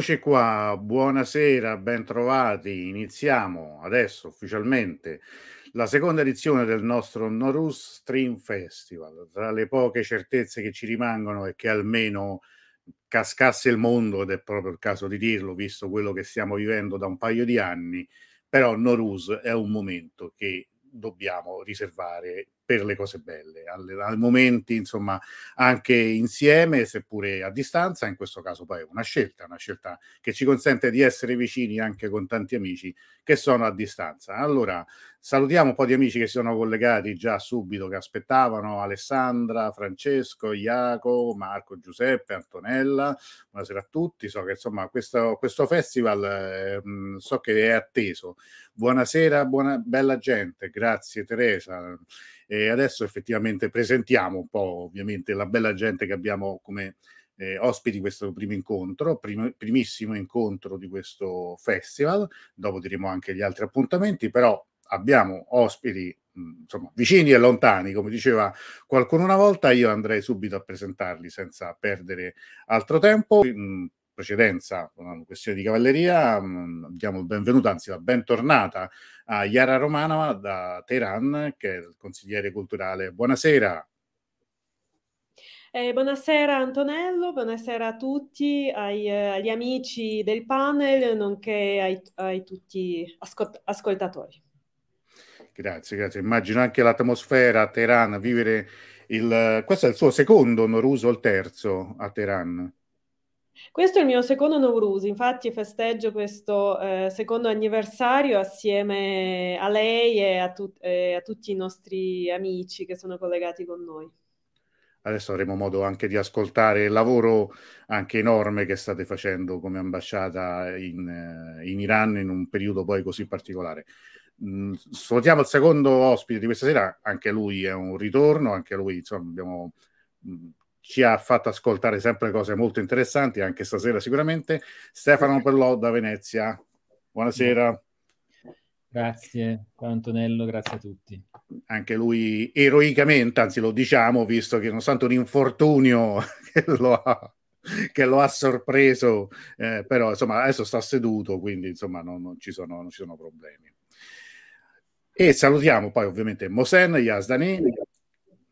Eccoci qua, buonasera, bentrovati. Iniziamo adesso ufficialmente la seconda edizione del nostro Norus Stream Festival. Tra le poche certezze che ci rimangono è che almeno cascasse il mondo, ed è proprio il caso di dirlo, visto quello che stiamo vivendo da un paio di anni, però Norus è un momento che dobbiamo riservare per le cose belle, ai momenti insomma anche insieme, seppure a distanza, in questo caso poi è una scelta, una scelta che ci consente di essere vicini anche con tanti amici che sono a distanza. Allora, salutiamo un po' di amici che si sono collegati già subito, che aspettavano, Alessandra, Francesco, Iaco, Marco, Giuseppe, Antonella, buonasera a tutti, so che insomma questo, questo festival eh, so che è atteso. Buonasera, buona, bella gente, grazie Teresa. E adesso effettivamente presentiamo un po' ovviamente la bella gente che abbiamo come eh, ospiti questo primo incontro, prim- primissimo incontro di questo festival, dopo diremo anche gli altri appuntamenti, però abbiamo ospiti insomma, vicini e lontani, come diceva qualcuno una volta, io andrei subito a presentarli senza perdere altro tempo. Precedenza, una questione di cavalleria, diamo il benvenuto, anzi la bentornata a Yara Romanova da Teheran, che è il consigliere culturale. Buonasera. Eh, buonasera Antonello, buonasera a tutti, ai, eh, agli amici del panel, nonché ai, ai tutti ascolt- ascoltatori. Grazie, grazie. Immagino anche l'atmosfera a Teheran, vivere il... Questo è il suo secondo Noruso, il terzo a Teheran. Questo è il mio secondo Nowruz, infatti festeggio questo eh, secondo anniversario assieme a lei e a, tu- e a tutti i nostri amici che sono collegati con noi. Adesso avremo modo anche di ascoltare il lavoro anche enorme che state facendo come ambasciata in, eh, in Iran in un periodo poi così particolare. Mm, salutiamo il secondo ospite di questa sera, anche lui è un ritorno, anche lui insomma abbiamo mm, ci ha fatto ascoltare sempre cose molto interessanti, anche stasera sicuramente. Stefano Pellò da Venezia, buonasera. Grazie Antonello, grazie a tutti. Anche lui eroicamente, anzi lo diciamo, visto che nonostante un infortunio che lo ha, che lo ha sorpreso, eh, però insomma adesso sta seduto, quindi insomma non, non, ci, sono, non ci sono problemi. E salutiamo poi ovviamente Mosen Yazdani,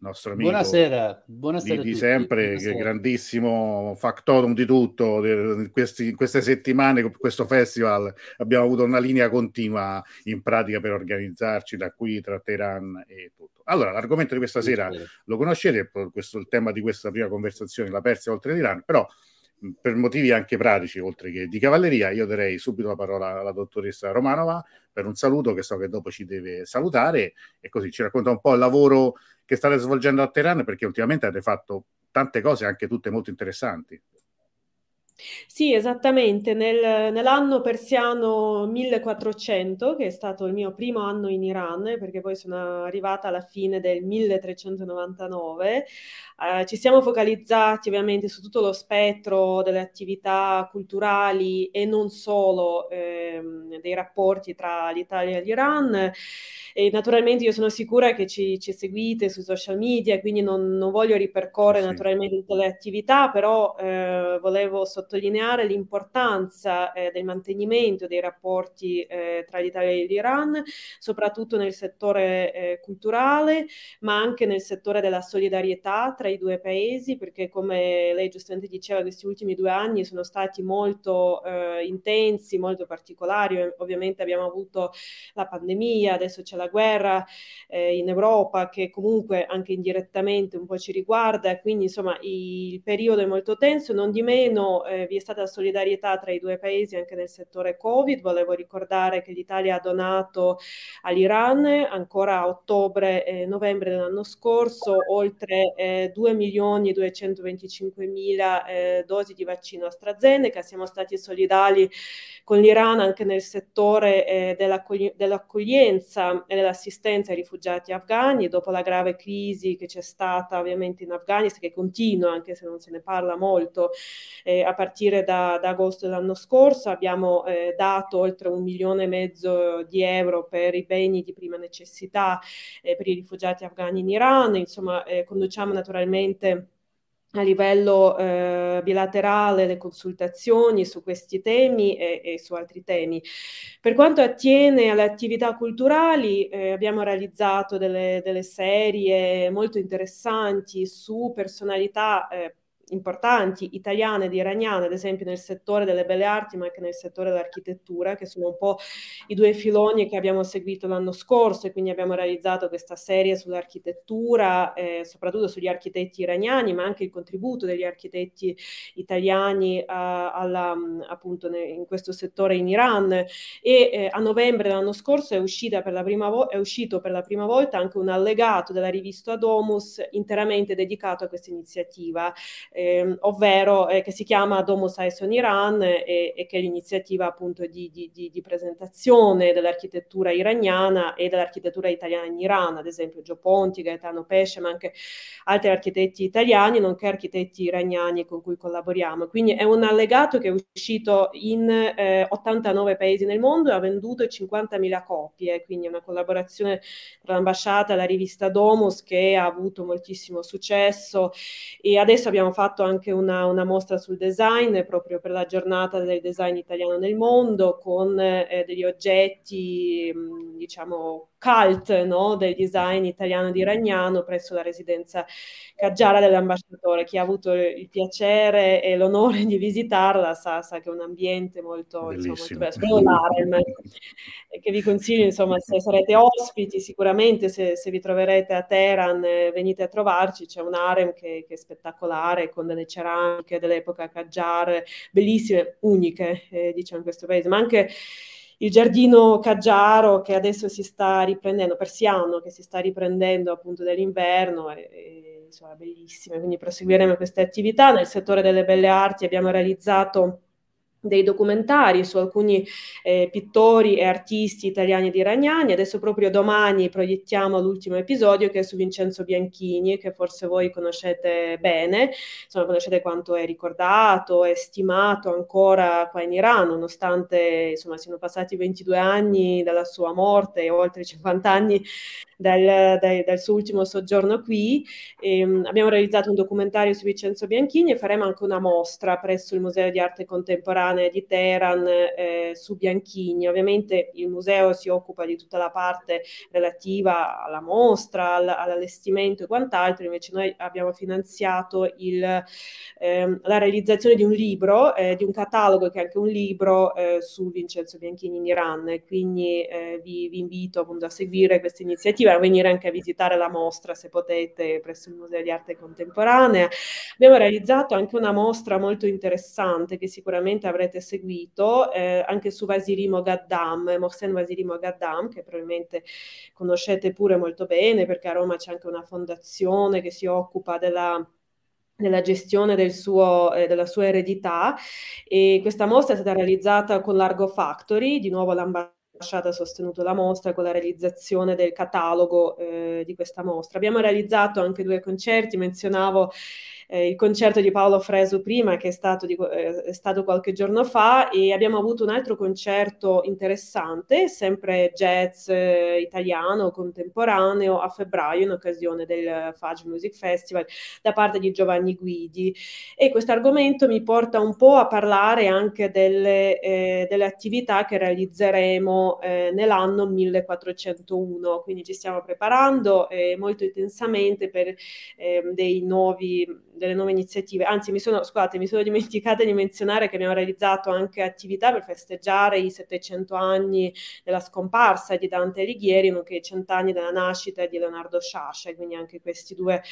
nostro amico buonasera, buonasera di, di sempre, buonasera. che grandissimo factotum di tutto. In, questi, in, queste settimane, con questo festival, abbiamo avuto una linea continua in pratica per organizzarci da qui tra Teheran e tutto. Allora, l'argomento di questa sera lo conoscete, questo il tema di questa prima conversazione, la Persia oltre l'Iran, però per motivi anche pratici, oltre che di cavalleria, io darei subito la parola alla dottoressa Romanova per un saluto che so che dopo ci deve salutare e così ci racconta un po' il lavoro che state svolgendo a Teheran perché ultimamente avete fatto tante cose anche tutte molto interessanti. Sì, esattamente, Nel, nell'anno persiano 1400, che è stato il mio primo anno in Iran, perché poi sono arrivata alla fine del 1399, eh, ci siamo focalizzati ovviamente su tutto lo spettro delle attività culturali e non solo ehm, dei rapporti tra l'Italia e l'Iran. E naturalmente io sono sicura che ci, ci seguite sui social media, quindi non, non voglio ripercorrere sì. naturalmente tutte le attività, però eh, volevo sottolineare sottolineare l'importanza eh, del mantenimento dei rapporti eh, tra l'Italia e l'Iran, soprattutto nel settore eh, culturale, ma anche nel settore della solidarietà tra i due paesi, perché come lei giustamente diceva, questi ultimi due anni sono stati molto eh, intensi, molto particolari. Ovviamente abbiamo avuto la pandemia, adesso c'è la guerra eh, in Europa che comunque anche indirettamente un po' ci riguarda, quindi insomma il periodo è molto tenso, non di meno eh, vi è stata solidarietà tra i due paesi anche nel settore Covid. Volevo ricordare che l'Italia ha donato all'Iran ancora a ottobre e novembre dell'anno scorso oltre eh, 2 milioni e 225 mila eh, dosi di vaccino AstraZeneca. Siamo stati solidali con l'Iran anche nel settore eh, dell'accogli- dell'accoglienza e dell'assistenza ai rifugiati afghani dopo la grave crisi che c'è stata ovviamente in Afghanistan, che continua anche se non se ne parla molto eh, a partire da, da, agosto dell'anno scorso. Abbiamo eh, dato oltre un milione e mezzo di euro per i beni di prima necessità eh, per i rifugiati afghani in Iran. Insomma, eh, conduciamo naturalmente a livello eh, bilaterale le consultazioni su questi temi e, e, su altri temi. Per quanto attiene alle attività culturali, eh, abbiamo realizzato delle, delle, serie molto interessanti su personalità eh, importanti italiane ed iraniane, ad esempio nel settore delle belle arti, ma anche nel settore dell'architettura, che sono un po' i due filoni che abbiamo seguito l'anno scorso e quindi abbiamo realizzato questa serie sull'architettura, eh, soprattutto sugli architetti iraniani, ma anche il contributo degli architetti italiani a, alla, appunto in questo settore in Iran. E eh, a novembre dell'anno scorso è, per vo- è uscito per la prima volta anche un allegato della rivista Domus interamente dedicato a questa iniziativa eh, ovvero eh, che si chiama Domo Saison Iran e, e, che è l'iniziativa appunto di, di, di, di, presentazione dell'architettura iraniana e dell'architettura italiana in Iran, ad esempio Gio Ponti, Gaetano Pesce, ma anche altri architetti italiani, nonché architetti iraniani con cui collaboriamo. Quindi è un allegato che è uscito in eh, 89 paesi nel mondo e ha venduto 50.000 copie, quindi una collaborazione tra l'ambasciata e la rivista Domus che ha avuto moltissimo successo e adesso abbiamo fatto fatto anche una, una, mostra sul design proprio per la giornata del design italiano nel mondo con eh, degli oggetti, mh, diciamo, cult no? del design italiano di Ragnano presso la residenza Caggiara dell'ambasciatore. Chi ha avuto il piacere e l'onore di visitarla sa, sa che è un ambiente molto, insomma, molto bello, che vi consiglio, insomma, se sarete ospiti, sicuramente se, se vi troverete a Teheran eh, venite a trovarci, c'è un Arem che, che, è spettacolare, con delle ceramiche dell'epoca Caggiar, bellissime, uniche, eh, diciamo, in questo paese, ma anche il giardino Caggiaro che adesso si sta riprendendo, persiano che si sta riprendendo appunto dall'inverno, e, e, insomma bellissime, quindi proseguiremo queste attività. Nel settore delle belle arti abbiamo realizzato dei documentari su alcuni eh, pittori e artisti italiani ed iraniani. Adesso proprio domani proiettiamo l'ultimo episodio che è su Vincenzo Bianchini, che forse voi conoscete bene, insomma conoscete quanto è ricordato e stimato ancora qua in Iran, nonostante insomma siano passati 22 anni dalla sua morte e oltre 50 anni dal, dal, dal suo ultimo soggiorno qui. E, um, abbiamo realizzato un documentario su Vincenzo Bianchini e faremo anche una mostra presso il Museo di Arte Contemporanea di Teheran eh, su Bianchini. Ovviamente il museo si occupa di tutta la parte relativa alla mostra, all, all'allestimento e quant'altro, invece noi abbiamo finanziato il, eh, la realizzazione di un libro, eh, di un catalogo che è anche un libro eh, su Vincenzo Bianchini in Iran. Quindi eh, vi, vi invito appunto a seguire questa iniziativa a venire anche a visitare la mostra se potete presso il Museo di Arte Contemporanea. Abbiamo realizzato anche una mostra molto interessante che sicuramente avrete seguito eh, anche su Vasiri Mogaddam, Mohsen Vasiri Mogaddam, che probabilmente conoscete pure molto bene perché a Roma c'è anche una fondazione che si occupa della nella gestione del suo, eh, della sua eredità e questa mostra è stata realizzata con Largo Factory, di nuovo l'ambasciata ha sostenuto la mostra con la realizzazione del catalogo eh, di questa mostra. Abbiamo realizzato anche due concerti, menzionavo eh, il concerto di Paolo Fresu prima, che è stato, di, eh, è stato, qualche giorno fa, e abbiamo avuto un altro concerto interessante, sempre jazz eh, italiano, contemporaneo, a febbraio, in occasione del Fage Music Festival, da parte di Giovanni Guidi. E questo argomento mi porta un po' a parlare anche delle, eh, delle attività che realizzeremo eh, nell'anno 1401, quindi ci stiamo preparando eh, molto intensamente per ehm, dei nuovi delle nuove iniziative. Anzi, mi sono, scusate, mi sono dimenticata di menzionare che abbiamo realizzato anche attività per festeggiare i 700 anni della scomparsa di Dante Alighieri, nonché i 100 anni della nascita di Leonardo Sciascia, quindi anche questi due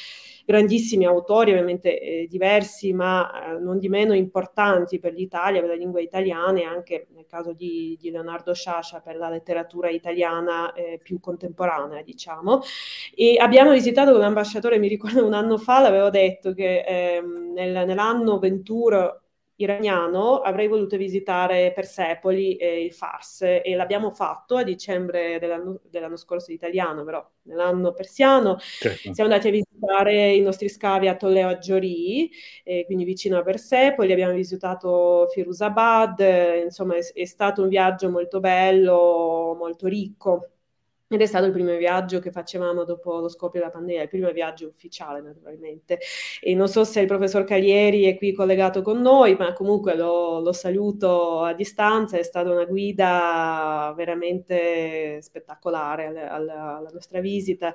grandissimi autori, ovviamente eh, diversi, ma eh, non di meno importanti per l'Italia, per la lingua italiana e anche nel caso di, di Leonardo Sciascia per la letteratura italiana eh, più contemporanea, diciamo. E abbiamo visitato con l'ambasciatore, mi ricordo un anno fa, l'avevo detto che ehm, nel, nell'anno 21 iraniano avrei voluto visitare Persepoli e il Fars e l'abbiamo fatto a dicembre dell'anno, dell'anno scorso italiano, però nell'anno persiano. Certo. Siamo andati a visitare i nostri scavi a Tolleo Aggiori, eh, quindi vicino a Persepoli, abbiamo visitato Firuzabad, eh, insomma è, è stato un viaggio molto bello, molto ricco ed è stato il primo viaggio che facevamo dopo lo scoppio della pandemia, il primo viaggio ufficiale naturalmente. E non so se il professor Caglieri è qui collegato con noi, ma comunque lo, lo saluto a distanza, è stata una guida veramente spettacolare alla, alla, alla, nostra visita.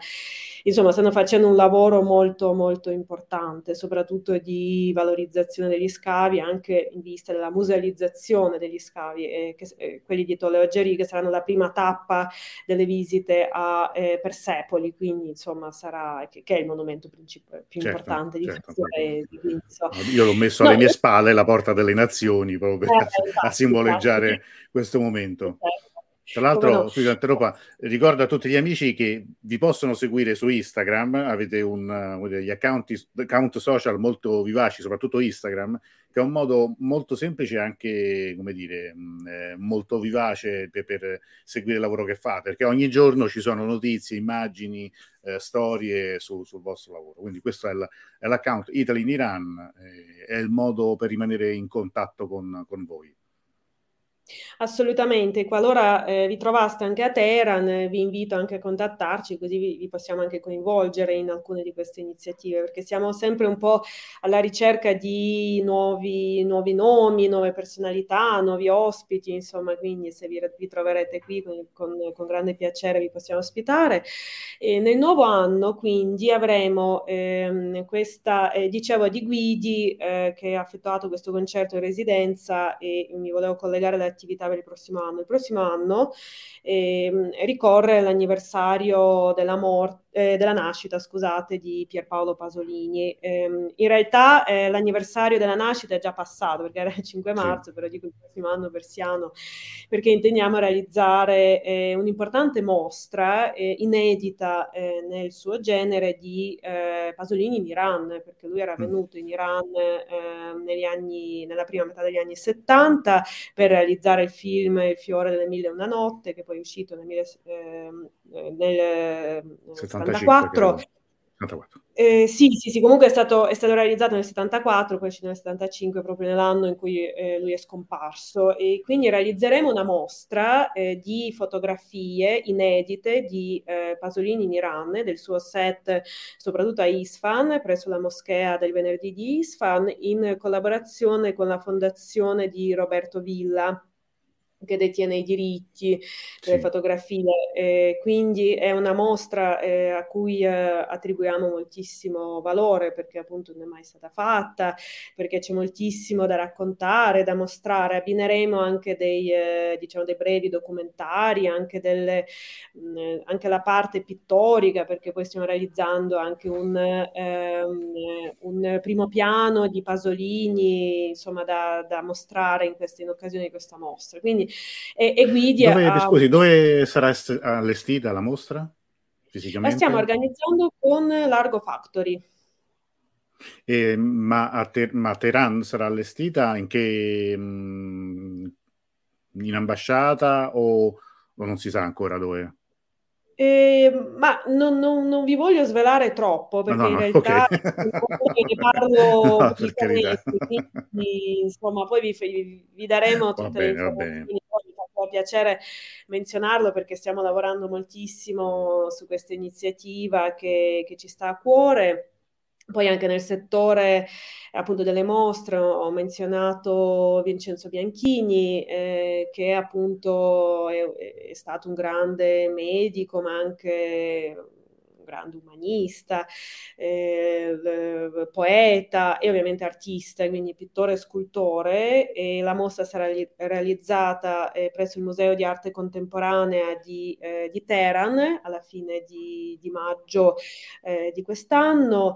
Insomma, stanno facendo un lavoro molto molto importante, soprattutto di valorizzazione degli scavi, anche in vista della musealizzazione degli scavi, eh, che, eh, quelli di Tolleogeri, che saranno la prima tappa delle visite visite a eh, Persepoli, quindi insomma sarà, che, che è il monumento princip- più certo, importante di certo, questo paese. Quindi, so. Io l'ho messo no, alle mie spalle la Porta delle Nazioni proprio per, eh, a, a simboleggiare esatto. questo momento. Certo. Tra l'altro, no? Europa, ricordo a tutti gli amici che vi possono seguire su Instagram, avete un, uh, gli account, account, social molto vivaci, soprattutto Instagram, che è un modo molto semplice e anche, come dire, mh, eh, molto vivace per, per, seguire il lavoro che fate, perché ogni giorno ci sono notizie, immagini, eh, storie su, sul vostro lavoro. Quindi questo è, l- è l'account Italy in Iran, eh, è il modo per rimanere in contatto con, con voi. Assolutamente, qualora eh, vi trovaste anche a Teheran, eh, vi invito anche a contattarci, così vi, vi, possiamo anche coinvolgere in alcune di queste iniziative, perché siamo sempre un po' alla ricerca di nuovi, nuovi nomi, nuove personalità, nuovi ospiti, insomma, quindi se vi, vi troverete qui con, con, con, grande piacere vi possiamo ospitare. E nel nuovo anno, quindi, avremo ehm, questa, eh, dicevo, di Guidi eh, che ha effettuato questo concerto in residenza e mi volevo collegare da attività per il prossimo anno. Il prossimo anno eh, ricorre l'anniversario della morte eh, della nascita, scusate, di Pierpaolo Pasolini. Eh, in realtà eh, l'anniversario della nascita è già passato, perché era il 5 marzo, sì. però dico il prossimo anno persiano, perché intendiamo realizzare eh, un'importante mostra eh, inedita eh, nel suo genere di Pasolini in Iran, perché lui era mm. venuto in Iran negli anni, nella prima metà degli anni 70 per realizzare il film Il fiore delle mille e una notte, che poi è uscito nel, nel 74. 74. Eh, sì, sì, sì, comunque è stato, è stato, realizzato nel 74, poi nel 75, proprio nell'anno in cui eh, lui è scomparso. E quindi realizzeremo una mostra eh, di fotografie inedite di eh, Pasolini in Iran, del suo set soprattutto a Isfahan, presso la moschea del venerdì di Isfahan, in collaborazione con la fondazione di Roberto Villa che detiene i diritti delle sì. fotografie, eh, quindi è una mostra eh, a cui eh, attribuiamo moltissimo valore perché appunto non è mai stata fatta, perché c'è moltissimo da raccontare, da mostrare, abbineremo anche dei, eh, diciamo, dei brevi documentari, anche, delle, mh, mm, anche, la parte pittorica, perché poi stiamo realizzando anche un, um, un primo piano di Pasolini, insomma, da, da mostrare in, queste, in occasione di questa mostra. Quindi e, e guidi dove, a... Scusi, dove sarà allestita la mostra? Fisicamente? La stiamo organizzando con Largo Factory. E, ma, a Ter- ma Teheran sarà allestita in che... Mh, mm, in ambasciata o, o non si sa ancora dove? Eh, ma non, non, non, vi voglio svelare troppo perché no, in realtà okay. ne parlo no, quindi, insomma poi vi, vi daremo tutte bene, le informazioni piacere menzionarlo perché stiamo lavorando moltissimo su questa iniziativa che, che ci sta a cuore. Poi anche nel settore appunto delle mostre ho menzionato Vincenzo Bianchini eh, che appunto è, è, stato un grande medico ma anche grande umanista, eh, poeta e ovviamente artista, quindi pittore e scultore. E la mostra sarà li- realizzata eh, presso il Museo di Arte Contemporanea di, eh, di Teheran alla fine di, di maggio eh, di quest'anno.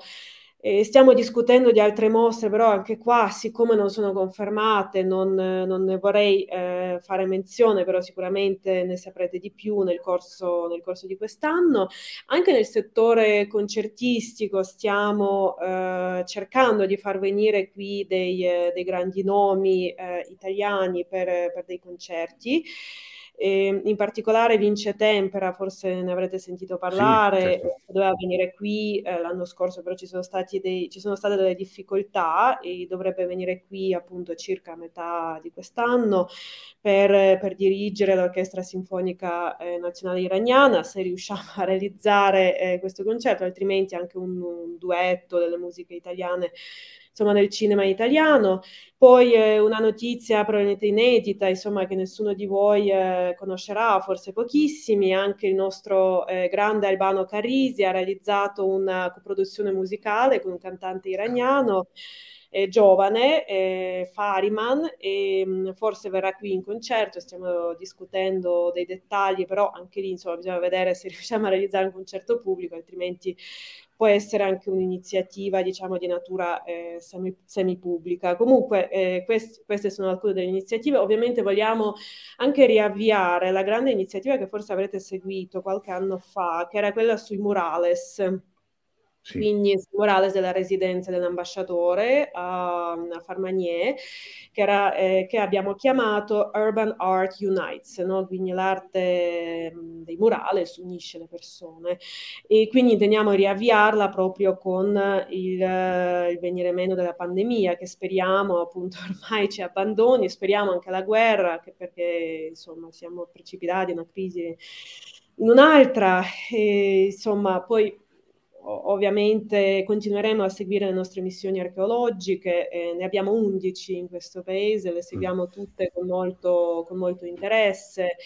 Eh, stiamo discutendo di altre mostre, però anche qua, siccome non sono confermate, non, non ne vorrei eh, fare menzione, però sicuramente ne saprete di più nel corso, nel corso di quest'anno. Anche nel settore concertistico stiamo eh, cercando di far venire qui dei, dei grandi nomi eh, italiani per, per dei concerti. E in particolare Vince Tempera, forse ne avrete sentito parlare, sì, certo. doveva venire qui eh, l'anno scorso, però ci sono, dei, ci sono, state delle difficoltà e dovrebbe venire qui appunto circa a metà di quest'anno per, per dirigere l'Orchestra Sinfonica eh, Nazionale Iraniana, se riusciamo a realizzare eh, questo concerto, altrimenti anche un, un duetto delle musiche italiane insomma, nel cinema italiano. Poi eh, una notizia probabilmente inedita, insomma, che nessuno di voi eh, conoscerà, forse pochissimi, anche il nostro eh, grande Albano Carisi ha realizzato una coproduzione musicale con un cantante iraniano. Eh, giovane, eh, Fariman, e mm, forse verrà qui in concerto, stiamo discutendo dei dettagli, però anche lì insomma bisogna vedere se riusciamo a realizzare un concerto pubblico, altrimenti può essere anche un'iniziativa, diciamo, di natura eh, semi, semipubblica. Comunque, eh, quest, queste sono alcune delle iniziative. Ovviamente vogliamo anche riavviare la grande iniziativa che forse avrete seguito qualche anno fa, che era quella sui murales sì. quindi Morales della residenza dell'ambasciatore a, a Farmanier, che, era, eh, che, abbiamo chiamato Urban Art Unites, no? quindi l'arte mm, dei murales unisce le persone e quindi intendiamo riavviarla proprio con il, il venire meno della pandemia che speriamo appunto ormai ci abbandoni, speriamo anche la guerra, perché insomma siamo precipitati in una crisi in un'altra, e, insomma poi ovviamente continueremo a seguire le nostre missioni archeologiche, eh, ne abbiamo 11 in questo paese, le seguiamo mm. tutte con molto, con molto interesse,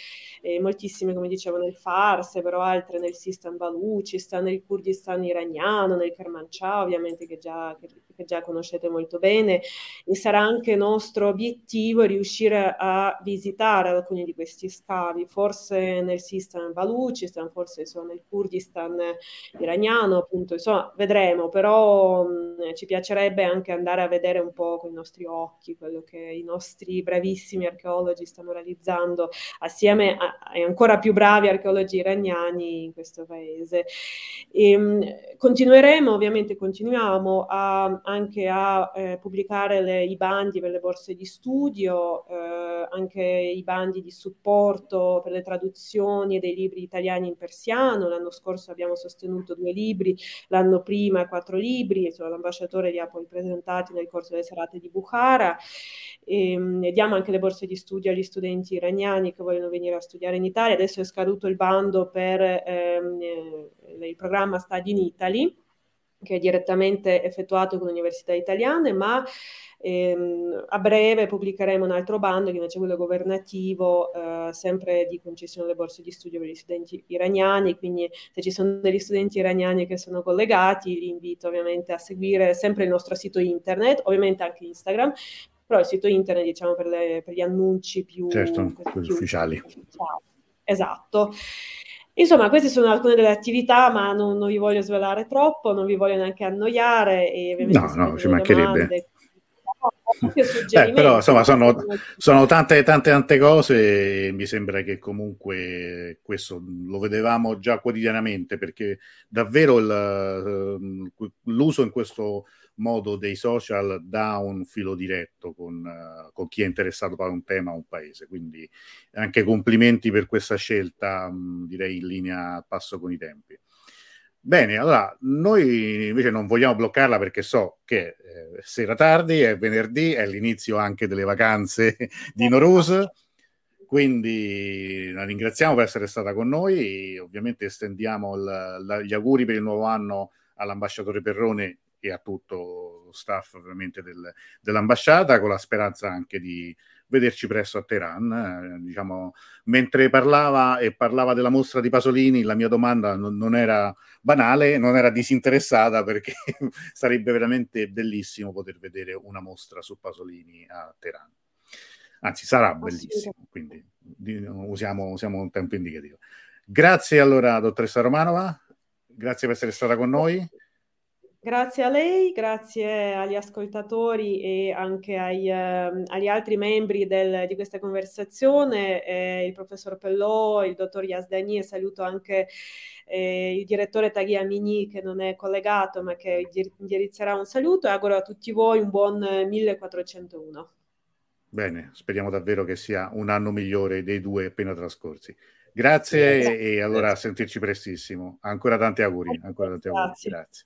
eh, moltissime come dicevo nel Fars, però altre nel Sistan Baluchistan, nel Kurdistan iraniano, nel Kermanshah ovviamente che già, che, che già conoscete molto bene e sarà anche nostro obiettivo riuscire a visitare alcuni di questi scavi, forse nel Sistan Baluchistan, forse sono nel Kurdistan iraniano, appunto, insomma, vedremo, però mh, ci piacerebbe anche andare a vedere un po' con i nostri occhi quello che i nostri bravissimi archeologi stanno realizzando assieme ai ancora più bravi archeologi iraniani in questo paese. E, mh, continueremo, ovviamente continuiamo a, anche a eh, pubblicare le, i bandi per le borse di studio, eh, anche i bandi di supporto per le traduzioni dei libri italiani in persiano. L'anno scorso abbiamo sostenuto due libri l'anno prima quattro libri, insomma, l'ambasciatore li ha poi presentati nel corso delle serate di Bukhara e, ehm, e diamo anche le borse di studio agli studenti iraniani che vogliono venire a studiare in Italia. Adesso è scaduto il bando per ehm, eh, il programma Study in Italy che è direttamente effettuato con le università italiane, ma ehm, a breve pubblicheremo un altro bando che invece è quello governativo, eh, sempre di concessione delle borse di studio per gli studenti iraniani, quindi se ci sono degli studenti iraniani che sono collegati, li invito ovviamente a seguire sempre il nostro sito internet, ovviamente anche Instagram, però il sito internet diciamo per, le, per gli annunci più, certo, più ufficiali. ufficiali. Esatto. Insomma, queste sono alcune delle attività, ma non, non vi voglio svelare troppo, non vi voglio neanche annoiare. No, no, ci mancherebbe. Domande, Beh, però insomma sono, sono, tante tante tante cose e mi sembra che comunque questo lo vedevamo già quotidianamente perché davvero il, ehm, l'uso in questo modo dei social dà un filo diretto con, uh, con chi è interessato a un tema o un paese. Quindi anche complimenti per questa scelta, mh, direi in linea passo con i tempi. Bene, allora noi invece non vogliamo bloccarla perché so che eh, sera tardi, è venerdì, è l'inizio anche delle vacanze di Norus, quindi la ringraziamo per essere stata con noi, ovviamente estendiamo la, la, gli auguri per il nuovo anno all'ambasciatore Perrone e a tutto lo staff ovviamente del, dell'ambasciata, con la speranza anche di vederci presto a Teheran. Eh, diciamo, mentre parlava e parlava della mostra di Pasolini, la mia domanda non, non era banale, non era disinteressata perché sarebbe veramente bellissimo poter vedere una mostra su Pasolini a Teheran. Anzi, sarà bellissimo, quindi usiamo, usiamo un tempo indicativo. Grazie allora, dottoressa Romanova, grazie per essere stata con noi. Grazie a lei, grazie agli ascoltatori e anche ai, eh, agli altri membri del, di questa conversazione, eh, il professor Pellò, il dottor Yasdani e saluto anche eh, il direttore Taghi Amini che non è collegato ma che indirizzerà un saluto e auguro a tutti voi un buon 1401. Bene, speriamo davvero che sia un anno migliore dei due appena trascorsi. Grazie Grazie. e allora a sentirci prestissimo. Ancora tanti auguri. Ancora tanti auguri. Grazie. Grazie.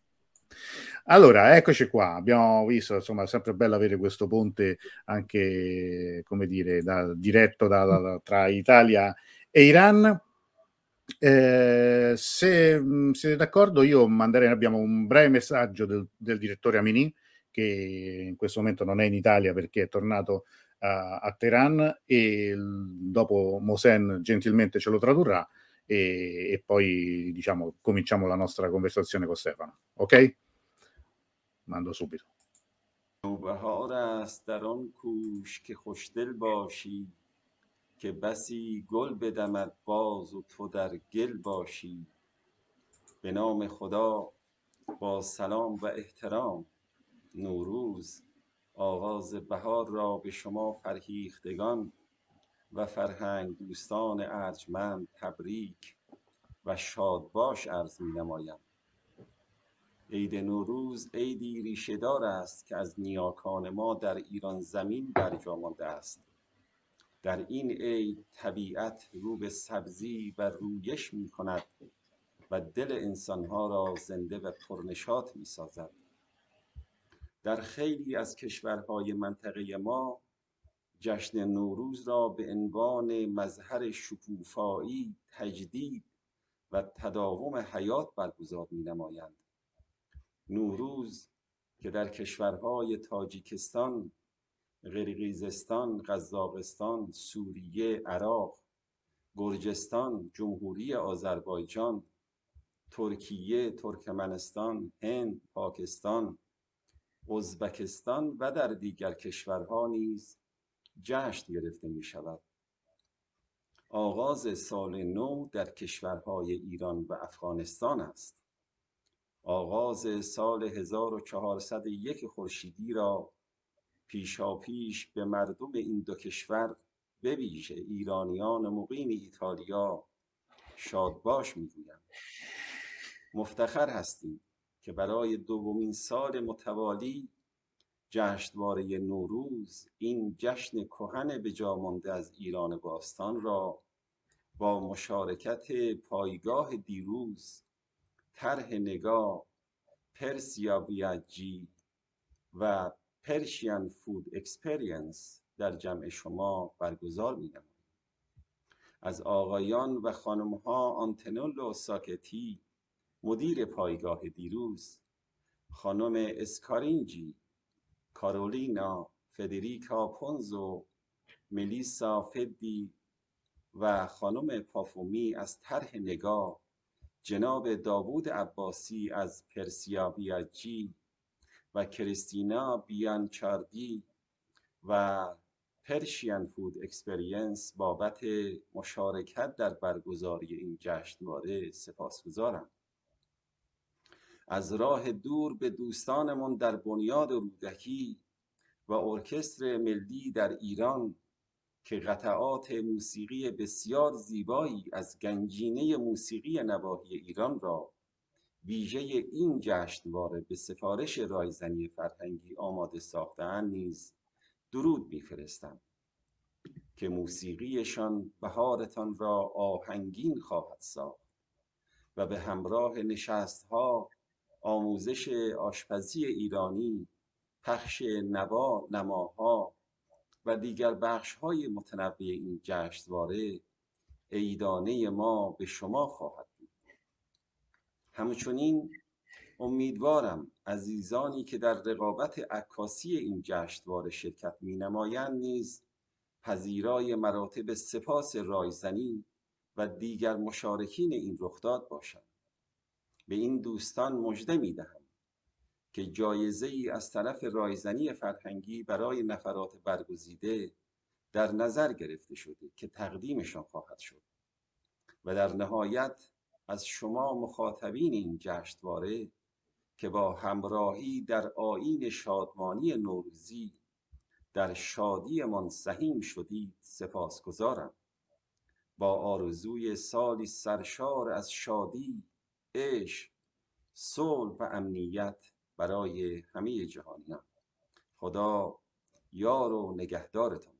Allora, eccoci qua. Abbiamo visto, insomma, è sempre bello avere questo ponte anche, come dire, da, diretto da, da, tra Italia e Iran. Eh, se mh, siete d'accordo, io manderei, abbiamo un breve messaggio del, del, direttore Amini, che in questo momento non è in Italia perché è tornato a, a Teheran e dopo Mosen gentilmente ce lo tradurrà e, e poi diciamo cominciamo la nostra conversazione con Stefano. Ok? Mando subito. نوبهار است در آن کوش که خوشدل باشی که بسی گل بدمد باز و تو در گل باشی به نام خدا با سلام و احترام نوروز آغاز بهار را به شما فرهیختگان و فرهنگ دوستان ارجمند تبریک و شادباش عرض می نمایم عید نوروز عیدی ریشهدار است که از نیاکان ما در ایران زمین برجا مانده است در این عید طبیعت رو به سبزی و رویش می کند و دل انسانها را زنده و پرنشاط می سازد در خیلی از کشورهای منطقه ما جشن نوروز را به عنوان مظهر شکوفایی تجدید و تداوم حیات برگزار می نمایند. نوروز که در کشورهای تاجیکستان، قرقیزستان، قزاقستان، سوریه، عراق، گرجستان، جمهوری آذربایجان، ترکیه، ترکمنستان، هند، پاکستان، ازبکستان و در دیگر کشورها نیز جشن گرفته می شود. آغاز سال نو در کشورهای ایران و افغانستان است. آغاز سال 1401 خورشیدی را پیشاپیش به مردم این دو کشور به ویژه ایرانیان مقیم ایتالیا شادباش می‌گویم. مفتخر هستیم که برای دومین سال متوالی جشنواره نوروز این جشن کهن به مانده از ایران باستان را با مشارکت پایگاه دیروز طرح نگاه پرسیا بیاجی و پرشین فود اکسپریانس در جمع شما برگزار می از آقایان و خانمها آنتنولو ساکتی مدیر پایگاه دیروز خانم اسکارینجی کارولینا فدریکا پونزو ملیسا فدی و خانم پافومی از طرح نگاه جناب داوود عباسی از پرسیا بیاجی و کریستینا بیانچاردی و پرشین فود اکسپریانس بابت مشارکت در برگزاری این جشنواره سپاسگزارم. از راه دور به دوستانمون در بنیاد رودکی و ارکستر ملی در ایران که قطعات موسیقی بسیار زیبایی از گنجینه موسیقی نواحی ایران را ویژه این جشنواره به سفارش رایزنی فرهنگی آماده ساختن نیز درود میفرستم که موسیقیشان بهارتان را آهنگین خواهد ساخت و به همراه نشستها آموزش آشپزی ایرانی پخش نوا نماها و دیگر بخش های متنوع این جشنواره عیدانه ما به شما خواهد بود. همچنین امیدوارم عزیزانی که در رقابت عکاسی این جشنواره شرکت می نمایند نیز پذیرای مراتب سپاس رایزنی و دیگر مشارکین این رخداد باشند. به این دوستان مژده می دهم که جایزه ای از طرف رایزنی فرهنگی برای نفرات برگزیده در نظر گرفته شده که تقدیمشان خواهد شد و در نهایت از شما مخاطبین این جشنواره که با همراهی در آین شادمانی نوروزی در شادی سهیم شدید سپاسگزارم. با آرزوی سالی سرشار از شادی عشق صلح و امنیت برای همه جهانیان خدا یار و نگهدارتان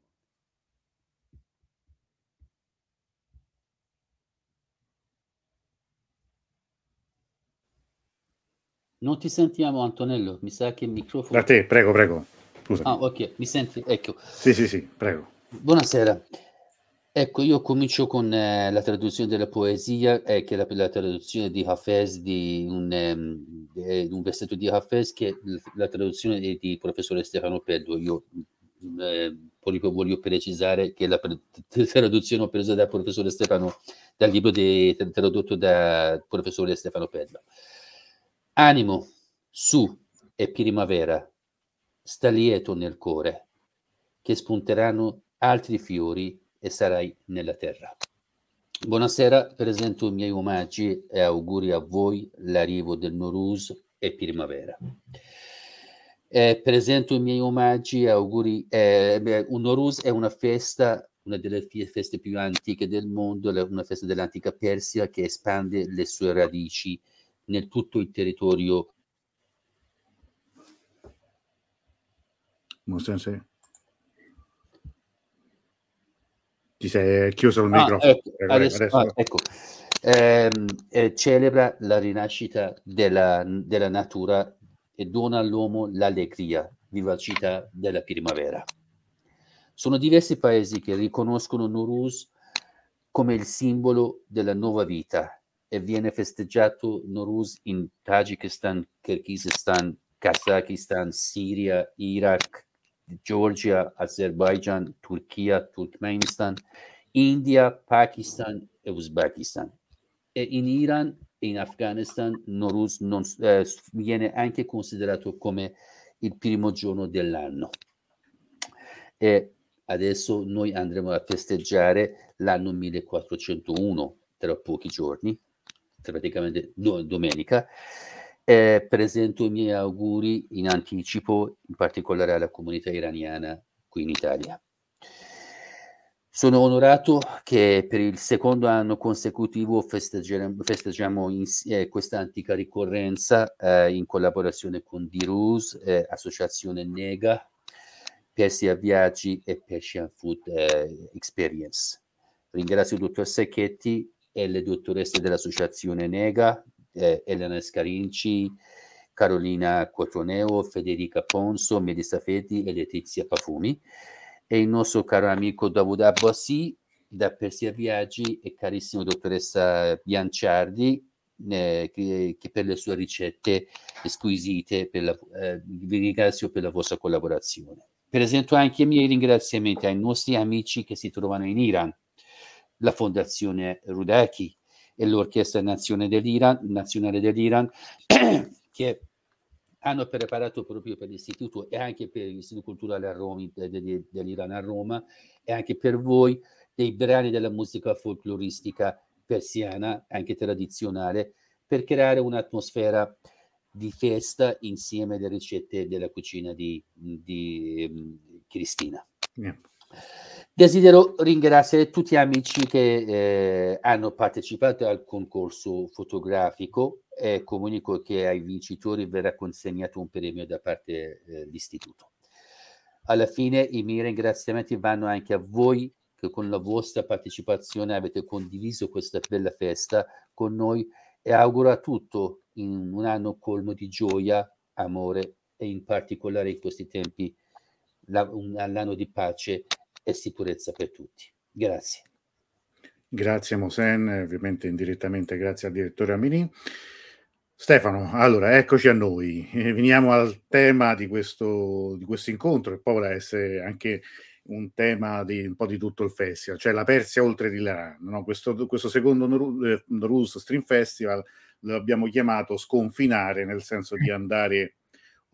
Non ti sentiamo Antonello, mi sa che il microfono... Da te, prego, prego. Scusa. Ah, ok, mi senti? Ecco. Sì, sì, sì, prego. Buonasera. Ecco, io comincio con eh, la traduzione della poesia, eh, che è la, la traduzione di Hafez di un, eh, un versetto di Hafez, che è la traduzione di, di professore Stefano Pedro. Io eh, voglio, voglio precisare che la traduzione ho presa dal professore Stefano, dal libro di, tradotto dal professore Stefano Pedro. Animo, su, è primavera, sta lieto nel cuore, che spunteranno altri fiori e sarai nella terra. Buonasera, presento i miei omaggi e auguri a voi l'arrivo del Norus e primavera. Eh, presento i miei omaggi e auguri. Eh, un Norus è una festa, una delle feste più antiche del mondo, una festa dell'antica Persia che espande le sue radici nel tutto il territorio. Sì. Ti sei chiuso il ah, microfono. Ecco, adesso, adesso... Ah, ecco. Eh, eh, celebra la rinascita della, della natura e dona all'uomo l'allegria, vivacità della primavera. Sono diversi paesi che riconoscono Nuruz come il simbolo della nuova vita e viene festeggiato Nowruz in Tagikistan, Kirghizistan, Kazakistan, Siria, Iraq, Georgia, Azerbaijan, Turchia, Turkmenistan, India, Pakistan e Uzbekistan. E in Iran e in Afghanistan Nowruz non, eh, viene anche considerato come il primo giorno dell'anno. E adesso noi andremo a festeggiare l'anno 1401 tra pochi giorni praticamente do- domenica. Eh, presento i miei auguri in anticipo, in particolare alla comunità iraniana qui in Italia. Sono onorato che per il secondo anno consecutivo festeggiamo, festeggiamo in, eh, questa antica ricorrenza eh, in collaborazione con Dirus, eh, Associazione Nega, Persia Viaggi e Persian Food eh, Experience. Ringrazio il dottor Secchetti e le dottoresse dell'Associazione Nega, eh, Elena Scarinci, Carolina Cotoneo, Federica Ponso, Melissa Feti e Letizia Pafumi e il nostro caro amico Davud Abbassi da Persia Viaggi e carissima dottoressa Bianciardi eh, che, che, per le sue ricette squisite la, eh, vi ringrazio per la vostra collaborazione. Presento anche i miei ringraziamenti ai nostri amici che si trovano in Iran la Fondazione Rudaki e l'Orchestra dell'Iran, Nazionale dell'Iran che hanno preparato proprio per l'istituto e anche per l'Istituto Culturale a Roma, dell'Iran a Roma e anche per voi dei brani della musica folcloristica persiana, anche tradizionale, per creare un'atmosfera di festa insieme alle ricette della cucina di, di um, Cristina. Yeah. Desidero ringraziare tutti gli amici che eh, hanno partecipato al concorso fotografico e comunico che ai vincitori verrà consegnato un premio da parte dell'istituto. Eh, Alla fine i miei ringraziamenti vanno anche a voi che con la vostra partecipazione avete condiviso questa bella festa con noi e auguro a tutto in un anno colmo di gioia, amore e in particolare in questi tempi la, un, l'anno di pace e sicurezza per tutti. Grazie. Grazie Mosen, ovviamente indirettamente grazie al direttore Amini. Stefano, allora eccoci a noi, eh, veniamo al tema di questo, di questo incontro che poi vorrà essere anche un tema di un po' di tutto il festival, cioè la Persia oltre di l'Iran. No? Questo, questo, secondo Norus Stream Festival lo abbiamo chiamato sconfinare, nel senso di andare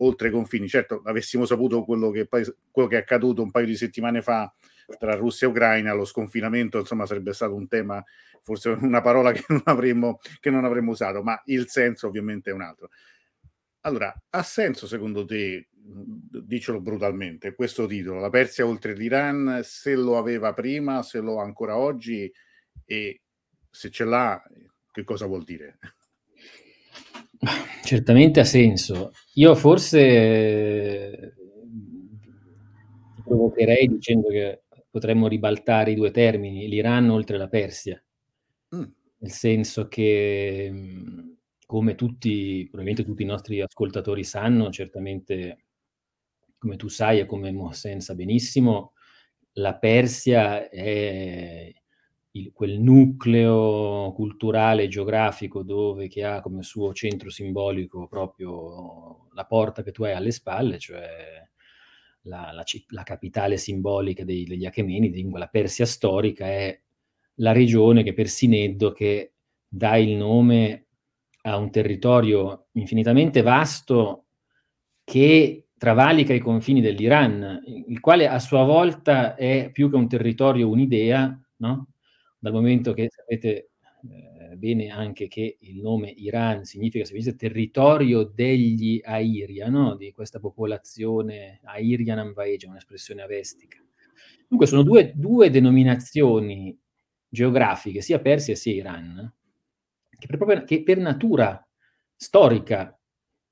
oltre i confini. Certo, avessimo saputo quello che, quello che è accaduto un paio di settimane fa tra Russia e Ucraina, lo sconfinamento, insomma, sarebbe stato un tema, forse una parola che non avremmo, che non avremmo usato, ma il senso ovviamente è un altro. Allora, ha senso secondo te, dicelo brutalmente, questo titolo, La Persia oltre l'Iran, se lo aveva prima, se lo ha ancora oggi e se ce l'ha, che cosa vuol dire? Certamente ha senso. Io forse eh, provocherei dicendo che potremmo ribaltare i due termini, l'Iran oltre la Persia, mm. nel senso che mm, come tutti, probabilmente tutti i nostri ascoltatori sanno, certamente come tu sai e come Mohsen sa benissimo, la Persia è il, quel nucleo culturale e geografico dove che ha come suo centro simbolico proprio la porta che tu hai alle spalle, cioè la, la, la capitale simbolica dei, degli Achemenidi, la Persia storica è la regione che per Sineddo che dà il nome a un territorio infinitamente vasto che travalica i confini dell'Iran, il quale a sua volta è più che un territorio un'idea, no? Dal momento che sapete eh, bene anche che il nome Iran significa semplicemente territorio degli Airia, no? di questa popolazione Airian Amvaeja, un'espressione avestica. Dunque sono due, due, denominazioni geografiche, sia Persia sia Iran, che per, proprio, che per natura storica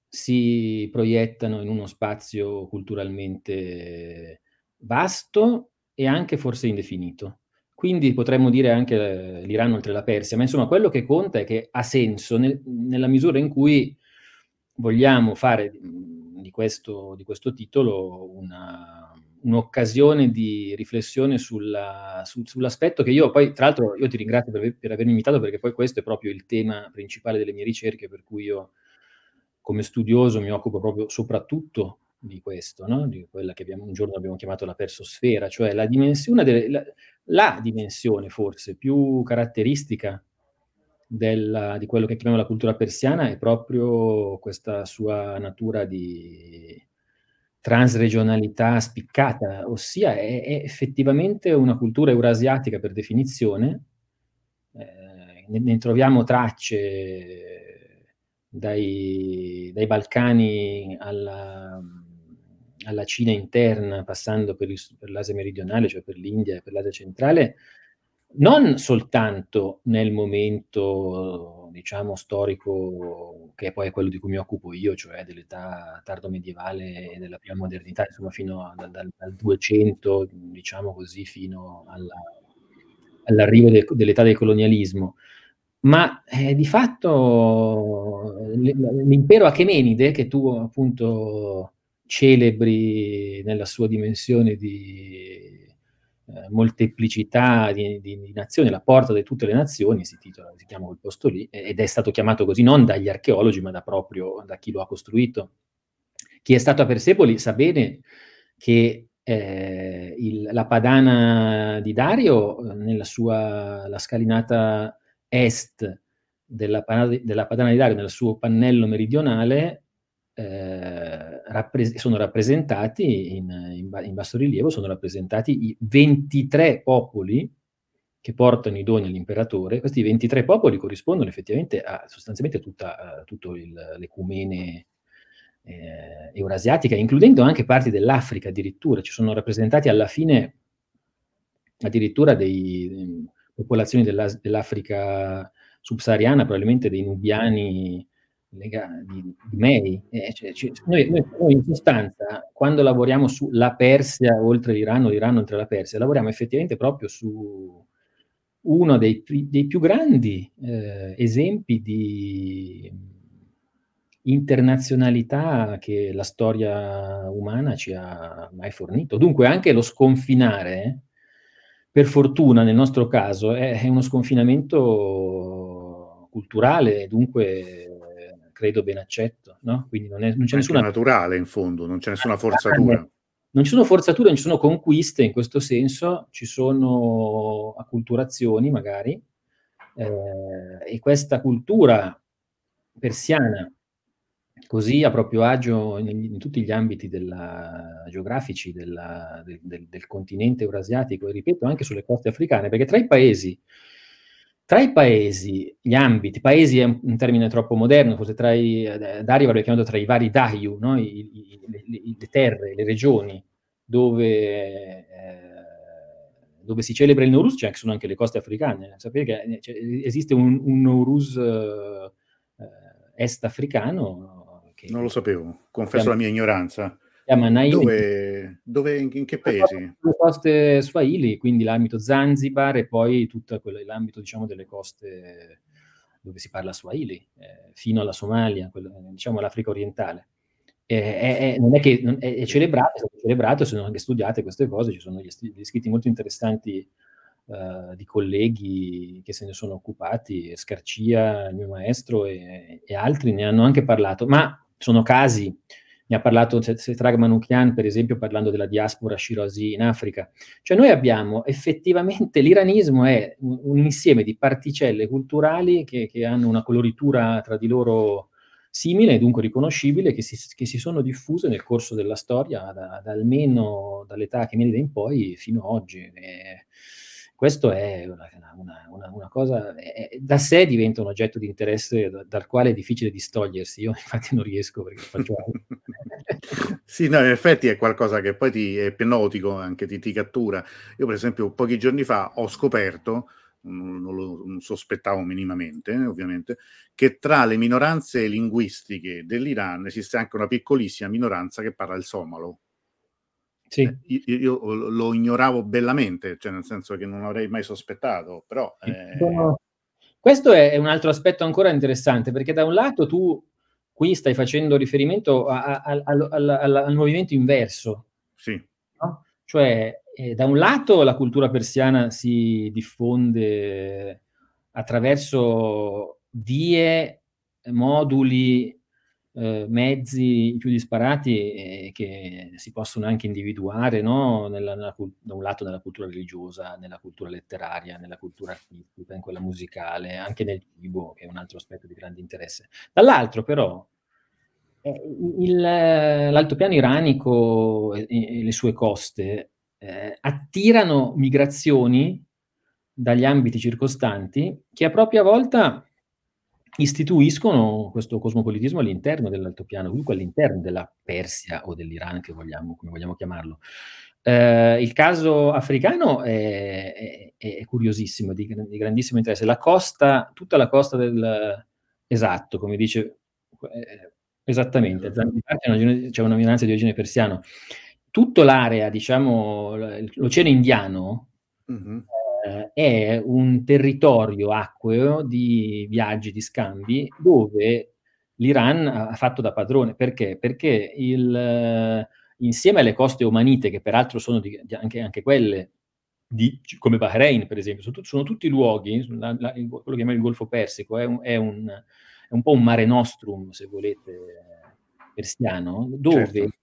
si proiettano in uno spazio culturalmente vasto e anche forse indefinito. Quindi potremmo dire anche eh, l'Iran oltre la Persia, ma insomma quello che conta è che ha senso nel, nella misura in cui vogliamo fare di questo, di questo titolo una, un'occasione di riflessione sulla, su, sull'aspetto che io poi, tra l'altro, io ti ringrazio per, per, avermi invitato perché poi questo è proprio il tema principale delle mie ricerche, per cui io come studioso mi occupo proprio soprattutto di questo, no? di quella che abbiamo, un giorno abbiamo chiamato la persosfera, cioè la dimensione, delle, la, la, dimensione forse più caratteristica della, di quello che chiamiamo la cultura persiana è proprio questa sua natura di transregionalità spiccata, ossia è, è effettivamente una cultura eurasiatica per definizione, eh, ne, ne troviamo tracce dai, dai Balcani alla, alla, Cina interna, passando per, il, per, l'Asia meridionale, cioè per l'India e per l'Asia centrale, non soltanto nel momento, diciamo, storico, che poi è quello di cui mi occupo io, cioè dell'età tardo medievale e della prima modernità, insomma, fino a, dal, dal, 200, diciamo così, fino alla, all'arrivo de, dell'età del colonialismo, ma eh, di fatto l'impero Achemenide, che tu appunto celebri nella sua dimensione di eh, molteplicità di, di, di, nazioni, la porta di tutte le nazioni, si, titola, si chiama quel posto lì, ed è stato chiamato così non dagli archeologi, ma da proprio da chi lo ha costruito. Chi è stato a Persepoli sa bene che eh, il, la padana di Dario, nella sua la scalinata est della, della Padana di Dario, nel suo pannello meridionale, eh, rappres- sono rappresentati in, in, in, basso rilievo, sono rappresentati i 23 popoli che portano i doni all'imperatore. Questi 23 popoli corrispondono effettivamente a sostanzialmente tutta, a tutto il, l'ecumene eh, eurasiatica, includendo anche parti dell'Africa addirittura. Ci sono rappresentati alla fine addirittura dei popolazioni dell'Africa subsahariana, probabilmente dei nubiani lega- di, di Mei. Eh, cioè, cioè, noi, noi, in sostanza, quando lavoriamo sulla Persia oltre l'Iran o l'Iran oltre la Persia, lavoriamo effettivamente proprio su uno dei, dei più grandi eh, esempi di internazionalità che la storia umana ci ha mai fornito. Dunque anche lo sconfinare per fortuna nel nostro caso è, è uno sconfinamento culturale, dunque credo ben accetto, no? Quindi non, è, non c'è nessuna... naturale in fondo, non c'è nessuna forzatura. Non ci sono forzature, non ci sono conquiste in questo senso, ci sono acculturazioni magari, eh, e questa cultura persiana così a proprio agio in, in tutti gli ambiti della, geografici della, del, del, del, continente eurasiatico e ripeto anche sulle coste africane, perché tra i paesi, tra i paesi, gli ambiti, paesi è un, un termine troppo moderno, forse tra i, eh, Dario avrebbe chiamato tra i vari Dayu, no? I, i, le, le, terre, le regioni dove, eh, dove si celebra il Nowruz, cioè sono anche le coste africane. Sapete che eh, cioè, esiste un, un Nowruz eh, est africano che non lo sapevo, confesso chiama, la mia ignoranza. Chiama dove, dove in, in, che paesi? Le coste Swahili, quindi l'ambito Zanzibar e poi tutto l'ambito diciamo delle coste dove si parla Swahili, eh, fino alla Somalia, quello, diciamo l'Africa orientale. È, è, non è che non, è, è celebrato, è stato celebrato, sono anche studiate queste cose, ci sono degli scritti molto interessanti uh, di colleghi che se ne sono occupati, Scarcia, il mio maestro e, e, altri ne hanno anche parlato, ma sono casi, ne ha parlato Setrag Manoukian, per esempio, parlando della diaspora Shirazi in Africa. Cioè noi abbiamo effettivamente, l'iranismo è un, insieme di particelle culturali che, che, hanno una coloritura tra di loro simile e dunque riconoscibile, che si, che si sono diffuse nel corso della storia, da, da almeno dall'età che viene in poi fino ad oggi. E, questo è una, una, una, una cosa, è, da sé diventa un oggetto di interesse da, dal quale è difficile distogliersi. Io infatti non riesco perché faccio... sì, no, in effetti è qualcosa che poi ti, è ipnotico, anche ti, ti cattura. Io per esempio pochi giorni fa ho scoperto, non, lo non sospettavo minimamente, ovviamente, che tra le minoranze linguistiche dell'Iran esiste anche una piccolissima minoranza che parla il somalo. Sì. Eh, io, io, lo ignoravo bellamente, cioè nel senso che non avrei mai sospettato, però... Eh... Questo è un altro aspetto ancora interessante, perché da un lato tu qui stai facendo riferimento a, a, a, al, al, movimento inverso. Sì. No? Cioè, eh, da un lato la cultura persiana si diffonde attraverso vie, moduli eh, mezzi più disparati eh, che si possono anche individuare no? nella, nella, da un lato nella cultura religiosa, nella cultura letteraria, nella cultura artistica, in quella musicale, anche nel cibo, che è un altro aspetto di grande interesse. Dall'altro però eh, il, l'altopiano iranico e, e, le sue coste eh, attirano migrazioni dagli ambiti circostanti che a propria volta istituiscono questo cosmopolitismo all'interno dell'altopiano, comunque all'interno della Persia o dell'Iran, che vogliamo, come vogliamo chiamarlo. Eh, il caso africano è, è, è curiosissimo, di, di, grandissimo interesse. La costa, tutta la costa del... Esatto, come dice... Eh, esattamente, c'è una minoranza di origine persiano. Tutta l'area, diciamo, l'Oceano Indiano, mm-hmm eh, è un territorio acqueo di viaggi, di scambi, dove l'Iran ha fatto da padrone. Perché? Perché il, eh, insieme alle coste omanite, che peraltro sono di, di anche, anche, quelle di, come Bahrain, per esempio, sono, sono tutti luoghi, la, la, quello che chiamiamo il Golfo Persico, è un, è, un, è un, po' un mare nostrum, se volete, persiano, dove certo.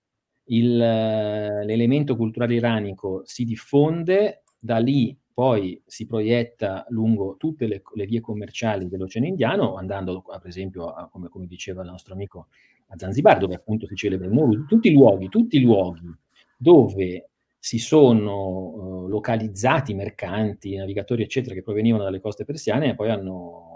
il, l'elemento culturale iranico si diffonde, da lì poi si proietta lungo tutte le, le vie commerciali dell'Oceano Indiano, andando per esempio, a, come, come, diceva il nostro amico, a Zanzibar, dove appunto si celebra il Maulud, tutti i luoghi, tutti i luoghi dove si sono uh, localizzati mercanti, navigatori, eccetera, che provenivano dalle coste persiane e poi hanno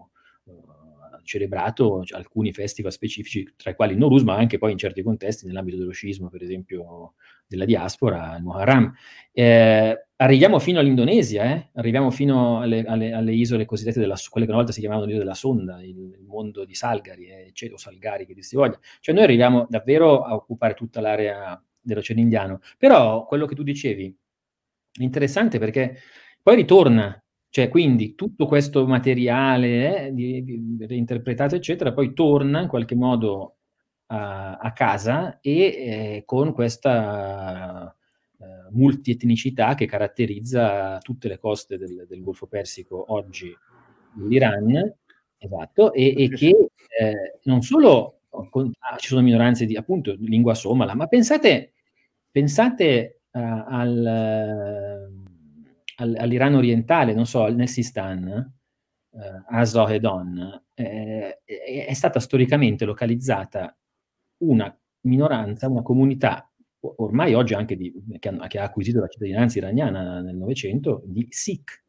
celebrato alcuni festival specifici, tra i quali il Norus, ma anche poi in certi contesti, nell'ambito dello scismo, per esempio della diaspora, il Muharram. Eh, arriviamo fino all'Indonesia, eh? arriviamo fino alle, alle, alle, isole cosiddette della, quelle che una volta si chiamavano le isole della sonda, il, il mondo di Salgari, eh, o Salgari che dir si voglia. Cioè noi arriviamo davvero a occupare tutta l'area dell'Oceano Indiano. Però quello che tu dicevi è interessante perché poi ritorna cioè, quindi tutto questo materiale eh, di, di, reinterpretato, eccetera, poi torna in qualche modo a, a casa e eh, con questa eh, multietnicità che caratterizza tutte le coste del, del Golfo Persico oggi l'Iran, esatto, e, e che eh, non solo con, ah, ci sono minoranze di appunto lingua somala, ma pensate, pensate uh, al all'Iran orientale, non so, nel Sistan, eh, Azov e Don, eh, è stata storicamente localizzata una minoranza, una comunità, ormai oggi anche di, che, ha, che, ha, acquisito la cittadinanza iraniana nel Novecento, di Sikh.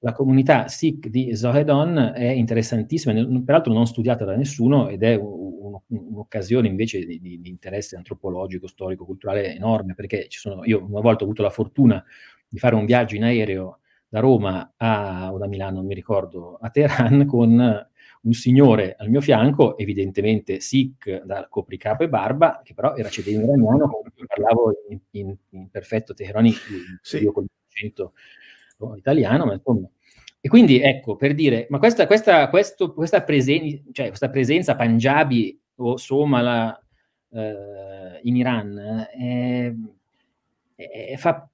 La comunità Sikh di Zohedon è interessantissima, peraltro non studiata da nessuno ed è un, un, un'occasione invece di, di, di, interesse antropologico, storico, culturale enorme, perché sono, io una volta ho avuto la fortuna di fare un viaggio in aereo da Roma a, o da Milano, non mi ricordo, a Teheran con un signore al mio fianco, evidentemente Sikh da copricapo e barba, che però era cittadino iraniano, con cui parlavo in, in, in perfetto teherani, sì. io con l'accento italiano, ma insomma, E quindi ecco, per dire, ma questa, questa, questo, questa, presen- cioè, questa presenza Punjabi o Somala eh, in Iran è, è, fa,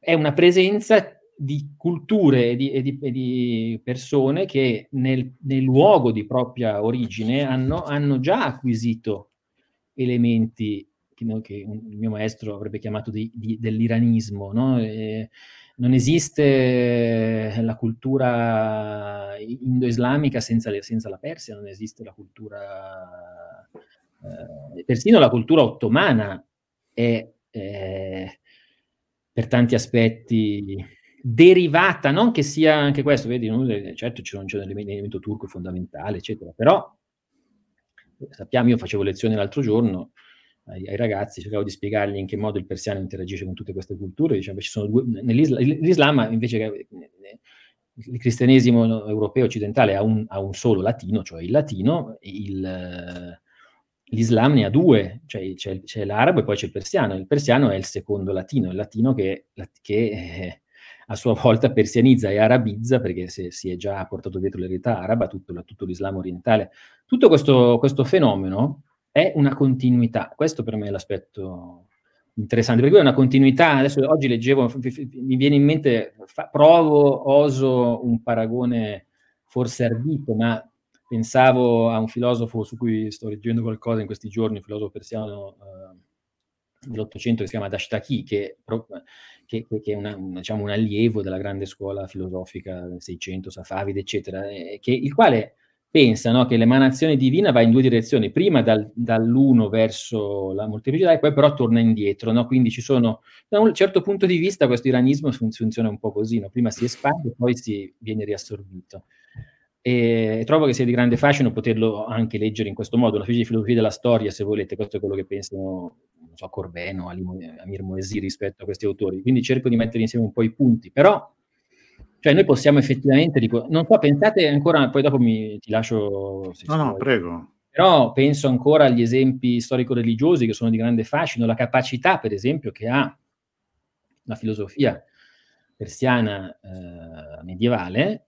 è, una presenza di culture e di, e di, e di persone che nel, nel, luogo di propria origine hanno, hanno già acquisito elementi che, che, il mio maestro avrebbe chiamato di, dell'iranismo, no? E, non esiste la cultura indo-islamica senza, senza, la Persia, non esiste la cultura, eh, persino la cultura ottomana è eh, per tanti aspetti derivata, non che sia anche questo, vedi, certo c'è un, c'è un elemento turco fondamentale, eccetera, però sappiamo, io facevo lezioni l'altro giorno, ai, ai, ragazzi, cercavo di spiegargli in che modo il persiano interagisce con tutte queste culture, diciamo, ci sono due, l'Islam invece che il cristianesimo europeo occidentale ha un, ha un, solo latino, cioè il latino, il, l'Islam ne ha due, cioè c'è, c'è, l'arabo e poi c'è il persiano. Il persiano è il secondo latino, il latino che, che eh, a sua volta persianizza e arabizza, perché se, si è già portato dietro l'eredità araba, tutto, tutto l'Islam orientale. Tutto questo, questo fenomeno è una continuità. Questo per me è l'aspetto interessante, perché è una continuità. Adesso oggi leggevo, mi viene in mente, fa, provo, oso un paragone forse ardito, ma pensavo a un filosofo su cui sto leggendo qualcosa in questi giorni, un filosofo persiano eh, dell'Ottocento che si chiama Dashtaki, che, che, che è una, diciamo, un allievo della grande scuola filosofica del Seicento, Safavide, eccetera, che, il quale pensa no, che l'emanazione divina va in due direzioni, prima dal, dall'uno verso la molteplicità e poi però torna indietro, no? quindi ci sono, da un certo punto di vista questo iranismo funziona un po' così, no? prima si espande e poi si viene riassorbito. E trovo che sia di grande fascino poterlo anche leggere in questo modo, una specie di filosofia della storia, se volete, questo è quello che pensano non so, Corbeno, Amir Moesi rispetto a questi autori, quindi cerco di mettere insieme un po' i punti, però cioè noi possiamo effettivamente, dico, non so, pensate ancora, poi dopo mi, ti lascio... No, no, prego. Però penso ancora agli esempi storico-religiosi che sono di grande fascino, la capacità, per esempio, che ha la filosofia persiana eh, medievale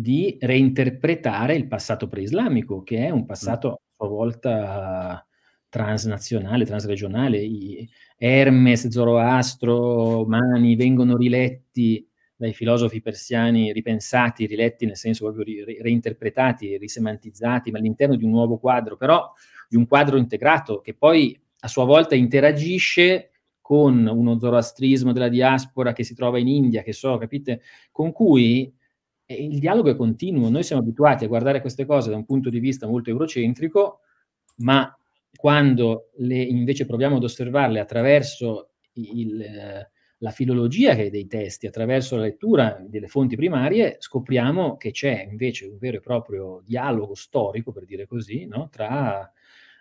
di reinterpretare il passato preislamico, che è un passato a sua volta transnazionale, transregionale. I Hermes, Zoroastro, Mani vengono riletti dai filosofi persiani ripensati, riletti nel senso proprio ri- reinterpretati, risemantizzati, ma all'interno di un nuovo quadro, però di un quadro integrato che poi a sua volta interagisce con uno zoroastrismo della diaspora che si trova in India, che so, capite, con cui il dialogo è continuo. Noi siamo abituati a guardare queste cose da un punto di vista molto eurocentrico, ma quando le, invece proviamo ad osservarle attraverso il, eh, la filologia dei testi, attraverso la lettura delle fonti primarie, scopriamo che c'è invece un vero e proprio dialogo storico, per dire così, no? tra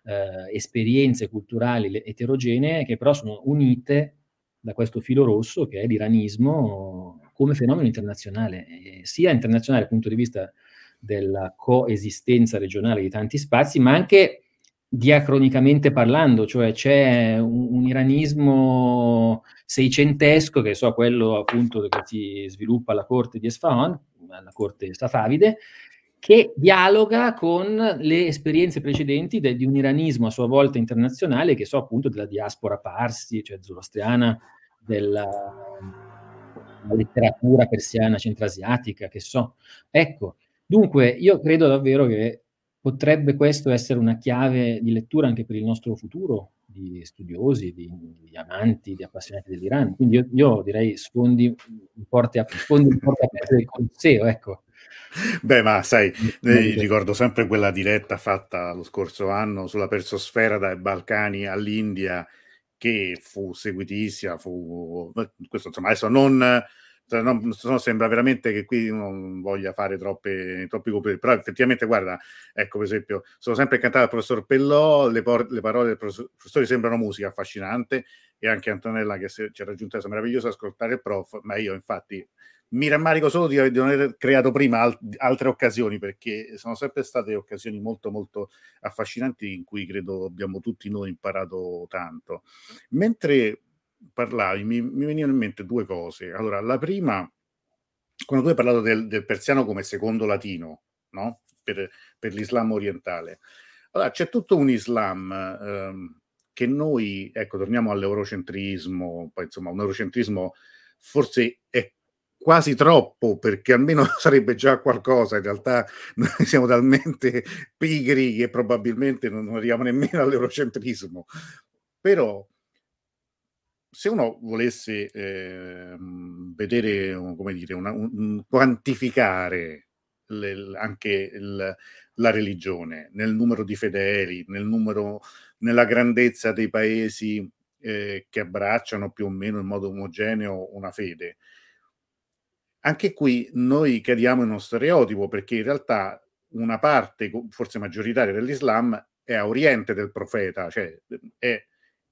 eh, esperienze culturali eterogenee che però sono unite da questo filo rosso che è l'iranismo come fenomeno internazionale, eh, sia internazionale dal punto di vista della coesistenza regionale di tanti spazi, ma anche diacronicamente parlando, cioè c'è un, un, iranismo seicentesco, che so, quello appunto che si sviluppa alla corte di Esfahan, alla corte safavide, che dialoga con le esperienze precedenti de, di un iranismo a sua volta internazionale, che so appunto della diaspora parsi, cioè zoroastriana, della, della letteratura persiana centrasiatica, che so. Ecco, dunque io credo davvero che potrebbe questo essere una chiave di lettura anche per il nostro futuro di studiosi, di, di amanti, di appassionati dell'Iran. Quindi io, io direi sfondi in porte, sfondi in porte aperte del Colosseo, ecco. Beh, ma sai, ricordo sempre quella diretta fatta lo scorso anno sulla persosfera dai Balcani all'India, che fu seguitissima, fu questo insomma adesso non cioè, no, no, sembra veramente che qui non voglia fare troppe, troppi complimenti, però effettivamente, guarda, ecco, per esempio, sono sempre incantato dal professor Pellò, le, por- le parole del professor, professore sembrano musica affascinante e anche Antonella che se, ci ha raggiunto adesso, meraviglioso ascoltare il prof, ma io infatti mi rammarico solo di, non aver creato prima al- altre occasioni perché sono sempre state occasioni molto molto affascinanti in cui credo abbiamo tutti noi imparato tanto. Mentre parlavi, mi, mi venivano in mente due cose. Allora, la prima quando tu hai parlato del, del persiano come secondo latino, no? per, per, l'Islam orientale, allora c'è tutto un Islam ehm, che noi, ecco, torniamo all'eurocentrismo, poi insomma un eurocentrismo forse è quasi troppo perché almeno sarebbe già qualcosa, in realtà noi siamo talmente pigri che probabilmente non arriviamo nemmeno all'eurocentrismo, però se uno volesse eh, vedere, come dire, una, un, quantificare le, anche il, la religione nel numero di fedeli, nel numero, nella grandezza dei paesi eh, che abbracciano più o meno in modo omogeneo una fede, anche qui noi cadiamo in uno stereotipo perché in realtà una parte, forse maggioritaria dell'Islam, è a oriente del profeta, cioè è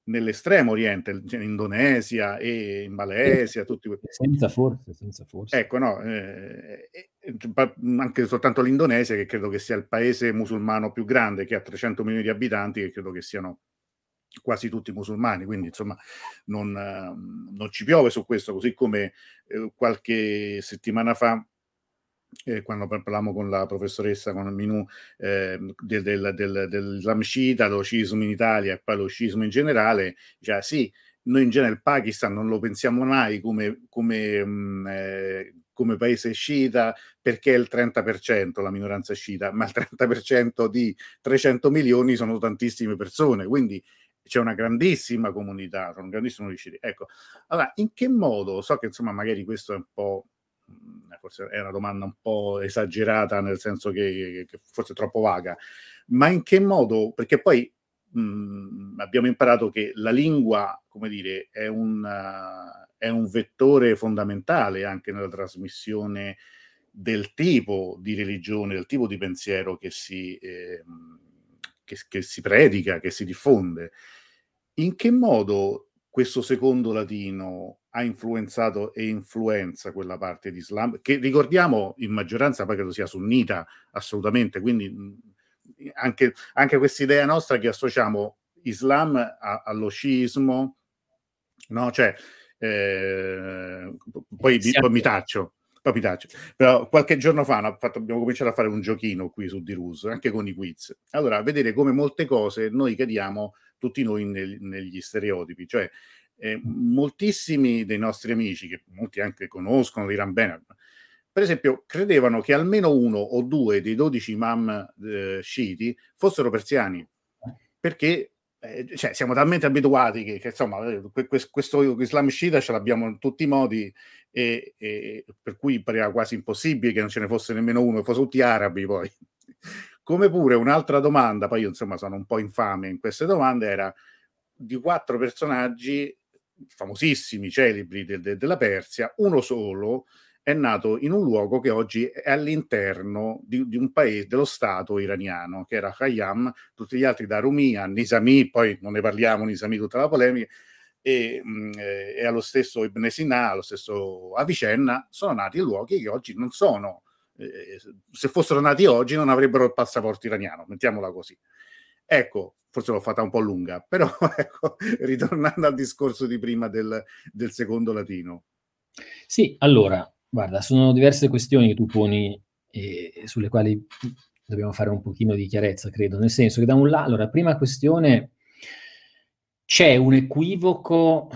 nell'estremo oriente, cioè in Indonesia e in Malesia, tutti senza forse, senza forse. Ecco, no, eh, eh, anche soltanto l'Indonesia, che credo che sia il paese musulmano più grande, che ha 300 milioni di abitanti, che credo che siano quasi tutti musulmani, quindi insomma non, non ci piove su questo, così come eh, qualche settimana fa eh, quando parlavamo con la professoressa, con Minù, eh, del, del, del, dell'Islam sciita, lo scismo in Italia e poi lo scismo in generale, cioè sì, noi in genere il Pakistan non lo pensiamo mai come, come, mh, mm, eh, come paese sciita perché è il 30% la minoranza sciita, ma il 30% di 300 milioni sono tantissime persone, quindi c'è una grandissima comunità, sono un grandissimo riusciti. Ecco, allora, in che modo, so che insomma magari questo è un po', mm, forse è una domanda un po' esagerata, nel senso che, che forse è troppo vaga, ma in che modo, perché poi mh, mm, abbiamo imparato che la lingua, come dire, è un, uh, è un vettore fondamentale anche nella trasmissione del tipo di religione, del tipo di pensiero che si... Eh, che, che si predica, che si diffonde. In che modo questo secondo latino ha influenzato e influenza quella parte di Islam, che ricordiamo in maggioranza poi credo sia sunnita assolutamente, quindi anche, anche questa idea nostra che associamo Islam a, allo sciismo, no? Cioè, eh, poi, poi mi taccio, Papitaccio. Però qualche giorno fa fatto, abbiamo cominciato a fare un giochino qui su Dirus, anche con i quiz. Allora, vedere come molte cose noi cadiamo tutti noi nel, negli stereotipi, cioè eh, moltissimi dei nostri amici, che molti anche conoscono, diranno bene, per esempio, credevano che almeno uno o due dei 12 imam eh, sciiti fossero persiani, perché eh, cioè, siamo talmente abituati che, che insomma, eh, questo Islam sciita ce l'abbiamo in tutti i modi e, e, per cui pareva quasi impossibile che non ce ne fosse nemmeno uno, fossero tutti arabi poi. Come pure un'altra domanda, poi io insomma sono un po' infame in queste domande, era di quattro personaggi famosissimi, celebri de, de, della Persia, uno solo è nato in un luogo che oggi è all'interno di, di, un paese, dello Stato iraniano, che era Khayyam, tutti gli altri da Rumia, Nisami, poi non ne parliamo, Nisami tutta la polemica, e, mh, mm, eh, e allo stesso Ibn Sina, allo stesso Avicenna, sono nati in luoghi che oggi non sono, eh, se fossero nati oggi non avrebbero il passaporto iraniano, mettiamola così. Ecco, forse l'ho fatta un po' lunga, però ecco, ritornando al discorso di prima del, del secondo latino. Sì, allora, guarda, sono diverse questioni che tu poni e sulle quali dobbiamo fare un pochino di chiarezza, credo, nel senso che da un lato, allora, prima questione c'è un equivoco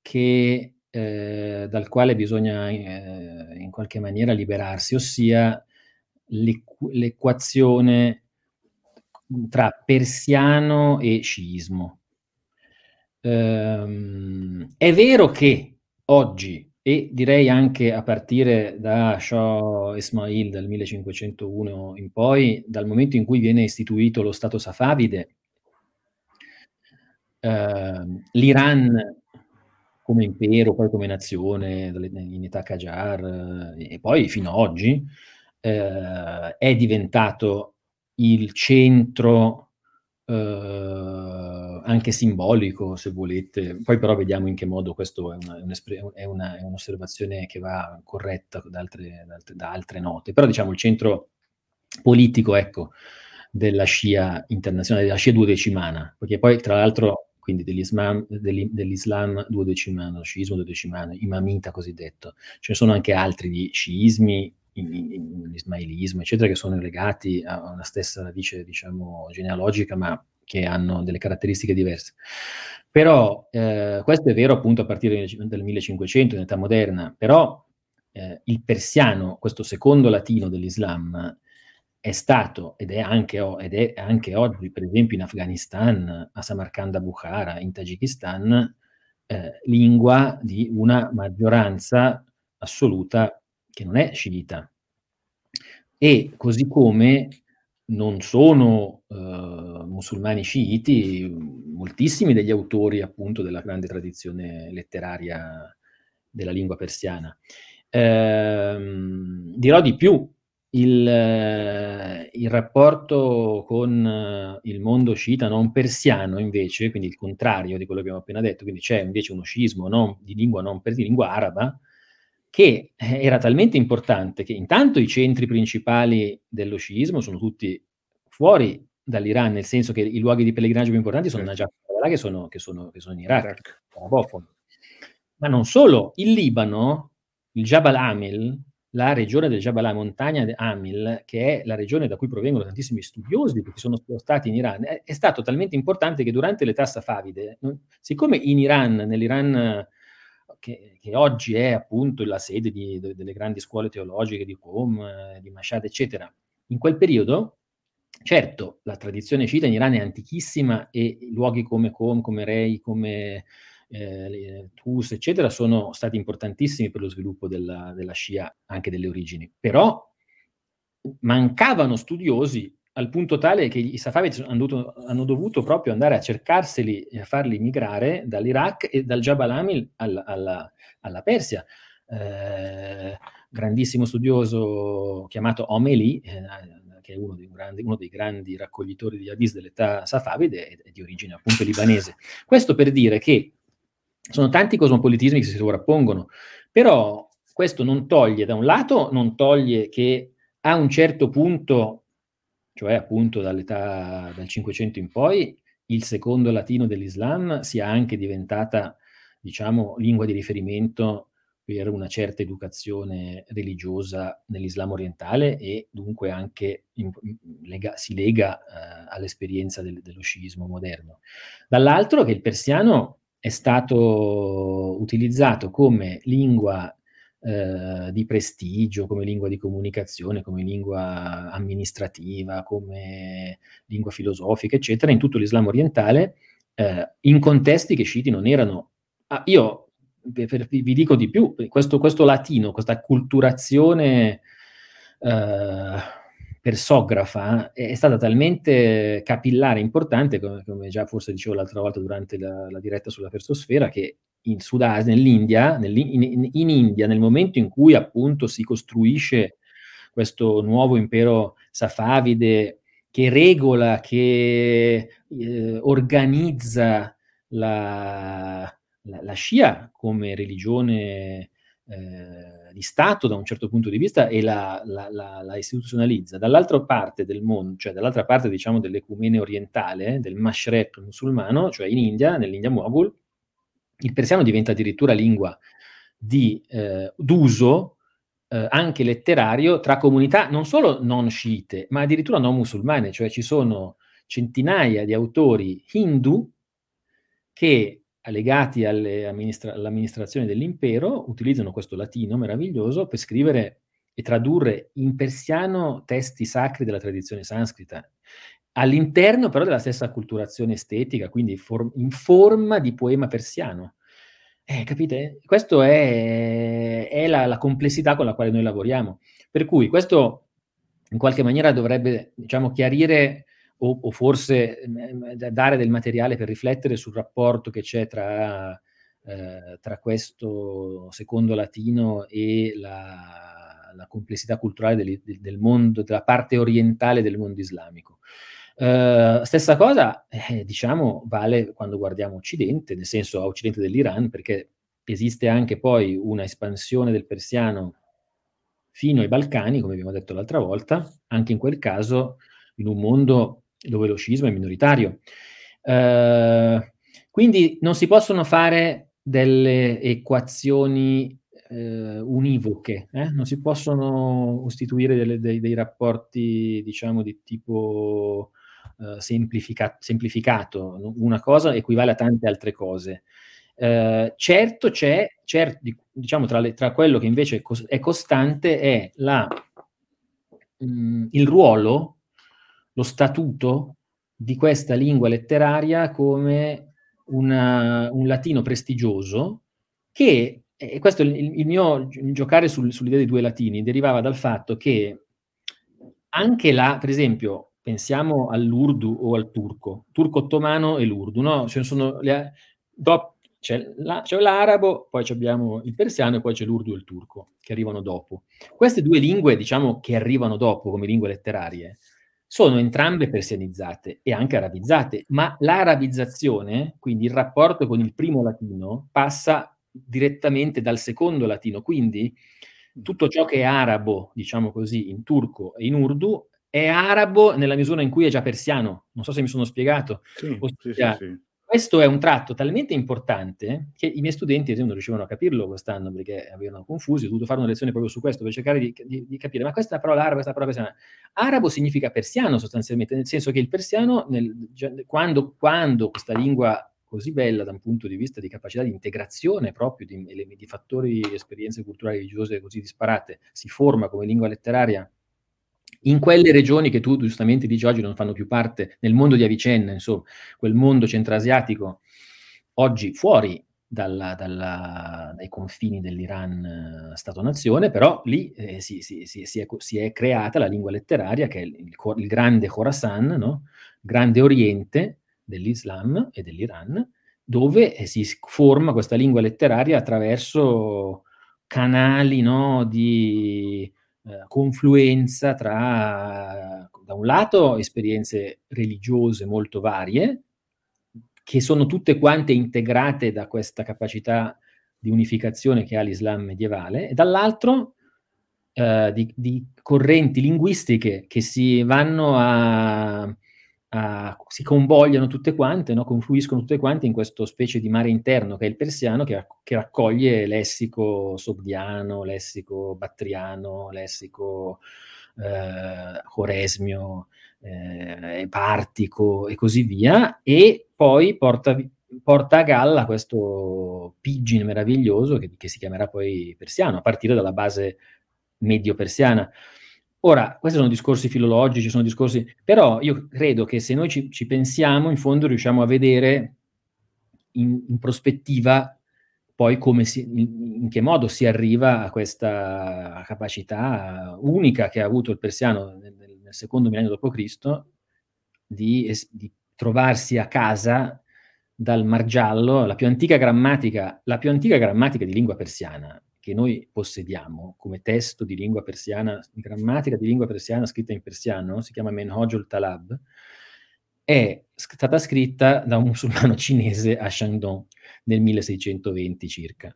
che, eh, dal quale bisogna eh, in qualche maniera liberarsi, ossia l'equ- l'equazione tra persiano e sciismo. Ehm, è vero che oggi, e direi anche a partire da Shah Ismail dal 1501 in poi, dal momento in cui viene istituito lo Stato safavide, Ehm, l'Iran come impero, poi come nazione in età Qajar e poi fino ad oggi, eh, è diventato il centro eh, anche simbolico, se volete. Poi però vediamo in che modo questo è, una, è, una, è un'osservazione che va corretta da altre, da altre, da altre note. Però diciamo il centro politico, ecco, della scia internazionale, della scia duodecimana, perché poi tra l'altro quindi dell'Islam, dell'Islam duodecimano, sciismo duodecimano, imamita cosiddetto. Ce ne sono anche altri di sciismi, l'ismailismo, eccetera, che sono legati a una stessa radice, diciamo, genealogica, ma che hanno delle caratteristiche diverse. Però eh, questo è vero appunto a partire dal 1500, in età moderna, però eh, il persiano, questo secondo latino dell'Islam, è stato ed è, anche, ed è anche oggi, per esempio in Afghanistan, a Samarkand, Bukhara, in Tagikistan, eh, lingua di una maggioranza assoluta che non è sciita. E così come non sono uh, musulmani sciiti, moltissimi degli autori appunto della grande tradizione letteraria della lingua persiana. Ehm, dirò di più, il, il, rapporto con il mondo sciita non persiano invece, quindi il contrario di quello che abbiamo appena detto, quindi c'è invece uno scismo non, di lingua non per di lingua araba, che eh, era talmente importante che intanto i centri principali dello sciismo sono tutti fuori dall'Iran, nel senso che i luoghi di pellegrinaggio più importanti sono certo. Najaf che sono, che, sono, che sono in Iraq, Iraq. Ma non solo, il Libano, il Jabal Amil, la regione del Jabal, montagna di Amil, che è la regione da cui provengono tantissimi studiosi che sono stati in Iran, è, è stato talmente importante che durante l'età safavide, siccome in Iran, nell'Iran che, che, oggi è appunto la sede di, de, delle grandi scuole teologiche di Qom, di Mashhad, eccetera, in quel periodo, certo, la tradizione sciita in Iran è antichissima e luoghi come Qom, come Rei, come eh, Tus, eccetera, sono stati importantissimi per lo sviluppo della, della Scia, anche delle origini. Però mancavano studiosi al punto tale che i Safavidi hanno, hanno dovuto proprio andare a cercarseli e a farli migrare dall'Iraq e dal Jabal Amil alla, alla, alla Persia. Eh, grandissimo studioso chiamato Omeli, eh, che è uno dei, grandi, uno dei, grandi, raccoglitori di hadith dell'età safavide, è di origine appunto libanese. Questo per dire che sono tanti cosmopolitismi che si sovrappongono, però questo non toglie, da un lato, non toglie che a un certo punto cioè appunto dall'età dal 500 in poi, il secondo latino dell'Islam sia anche diventata, diciamo, lingua di riferimento per una certa educazione religiosa nell'Islam orientale e dunque anche in, lega, si lega eh, all'esperienza del, dello sciismo moderno. Dall'altro che il persiano è stato utilizzato come lingua eh, di prestigio, come lingua di comunicazione, come lingua amministrativa, come lingua filosofica, eccetera, in tutto l'Islam orientale, eh, in contesti che sciiti non erano. Ah, io vi dico di più, questo, questo latino, questa culturazione eh, persografa è, stata talmente capillare, importante, come, come, già forse dicevo l'altra volta durante la, la diretta sulla persosfera, che in Sudasia, nell'India, in, in, India, nel momento in cui appunto si costruisce questo nuovo impero safavide che regola, che eh, organizza la, la, la, Shia come religione eh, di Stato da un certo punto di vista e la, la istituzionalizza. Dall'altra parte del mondo, cioè dall'altra parte diciamo dell'ecumene orientale, del Mashrek musulmano, cioè in India, nell'India Moghul, il persiano diventa addirittura lingua di, eh, d'uso eh, anche letterario tra comunità non solo non sciite, ma addirittura non musulmane, cioè ci sono centinaia di autori hindu che legati amministra- all'amministrazione dell'impero utilizzano questo latino meraviglioso per scrivere e tradurre in persiano testi sacri della tradizione sanscrita all'interno però della stessa culturazione estetica, quindi for- in forma di poema persiano. Eh, capite? Questa è, è la, la, complessità con la quale noi lavoriamo. Per cui questo in qualche maniera dovrebbe, diciamo, chiarire o, o forse eh, dare del materiale per riflettere sul rapporto che c'è tra, eh, tra questo secondo latino e la, la complessità culturale del, del mondo, della parte orientale del mondo islamico. Uh, stessa cosa, eh, diciamo, vale quando guardiamo Occidente, nel senso a Occidente dell'Iran, perché esiste anche poi una espansione del persiano fino ai Balcani, come abbiamo detto l'altra volta, anche in quel caso in un mondo dove lo scismo è minoritario. Uh, Quindi non si possono fare delle equazioni eh, univoche, eh? non si possono costituire delle, dei, dei, rapporti, diciamo, di tipo eh, semplifica- semplificato. Una cosa equivale a tante altre cose. Eh, certo c'è, certo, diciamo, tra, le, tra, quello che invece è costante è la, mh, mm, il ruolo, lo statuto di questa lingua letteraria come una, un latino prestigioso che e questo il, il mio giocare sul, sull'idea dei due latini derivava dal fatto che anche là, per esempio, pensiamo all'urdu o al turco, turco ottomano e l'urdu, no? Cioè sono le, do, c'è, la, c'è, l'arabo, poi abbiamo il persiano e poi c'è l'urdu e il turco che arrivano dopo. Queste due lingue, diciamo, che arrivano dopo come lingue letterarie, sono entrambe persianizzate e anche arabizzate, ma l'arabizzazione, quindi il rapporto con il primo latino, passa direttamente dal secondo latino, quindi tutto ciò che è arabo, diciamo così, in turco e in urdu, è arabo nella misura in cui è già persiano. Non so se mi sono spiegato. Sì, Ossia, sì, sì, questo è un tratto talmente importante che i miei studenti non riuscivano a capirlo quest'anno perché avevano confusi, ho dovuto fare una lezione proprio su questo per cercare di, di, di capire, ma questa parola arabo, questa parola persiana. Arabo significa persiano sostanzialmente, nel senso che il persiano, nel, quando, quando questa lingua così bella da un punto di vista di capacità di integrazione proprio di, di fattori, esperienze culturali religiose così disparate, si forma come lingua letteraria in quelle regioni che tu giustamente dici oggi non fanno più parte nel mondo di Avicenna, insomma, quel mondo centrasiatico oggi fuori dalla, dalla, dai confini dell'Iran eh, Stato-nazione, però lì eh, si, si, si, è, si, è, creata la lingua letteraria che è il, il, il grande Khorasan, no? grande Oriente, dell'Islam e dell'Iran, dove eh, si forma questa lingua letteraria attraverso canali no, di eh, confluenza tra, da un lato, esperienze religiose molto varie, che sono tutte quante integrate da questa capacità di unificazione che ha l'Islam medievale, e dall'altro eh, di, di, correnti linguistiche che si vanno a Uh, si convogliano tutte quante, no? confluiscono tutte quante in questo specie di mare interno che è il persiano, che, che raccoglie lessico sogdiano, lessico battriano, lessico eh, coresmio, eh, partico e così via, e poi porta, porta, a galla questo pidgin meraviglioso che, che si chiamerà poi persiano, a partire dalla base medio-persiana. Ora, questi sono discorsi filologici, sono discorsi, però io credo che se noi ci, ci pensiamo, in fondo riusciamo a vedere in, in prospettiva poi si, in, in, che modo si arriva a questa capacità unica che ha avuto il persiano nel, nel secondo millennio d.C. Di, di trovarsi a casa dal Margiallo, la più antica grammatica, la più antica grammatica di lingua persiana che noi possediamo come testo di lingua persiana, di grammatica di lingua persiana scritta in persiano, si chiama Menhojul Talab, è stata scritta da un musulmano cinese a Shandong nel 1620 circa,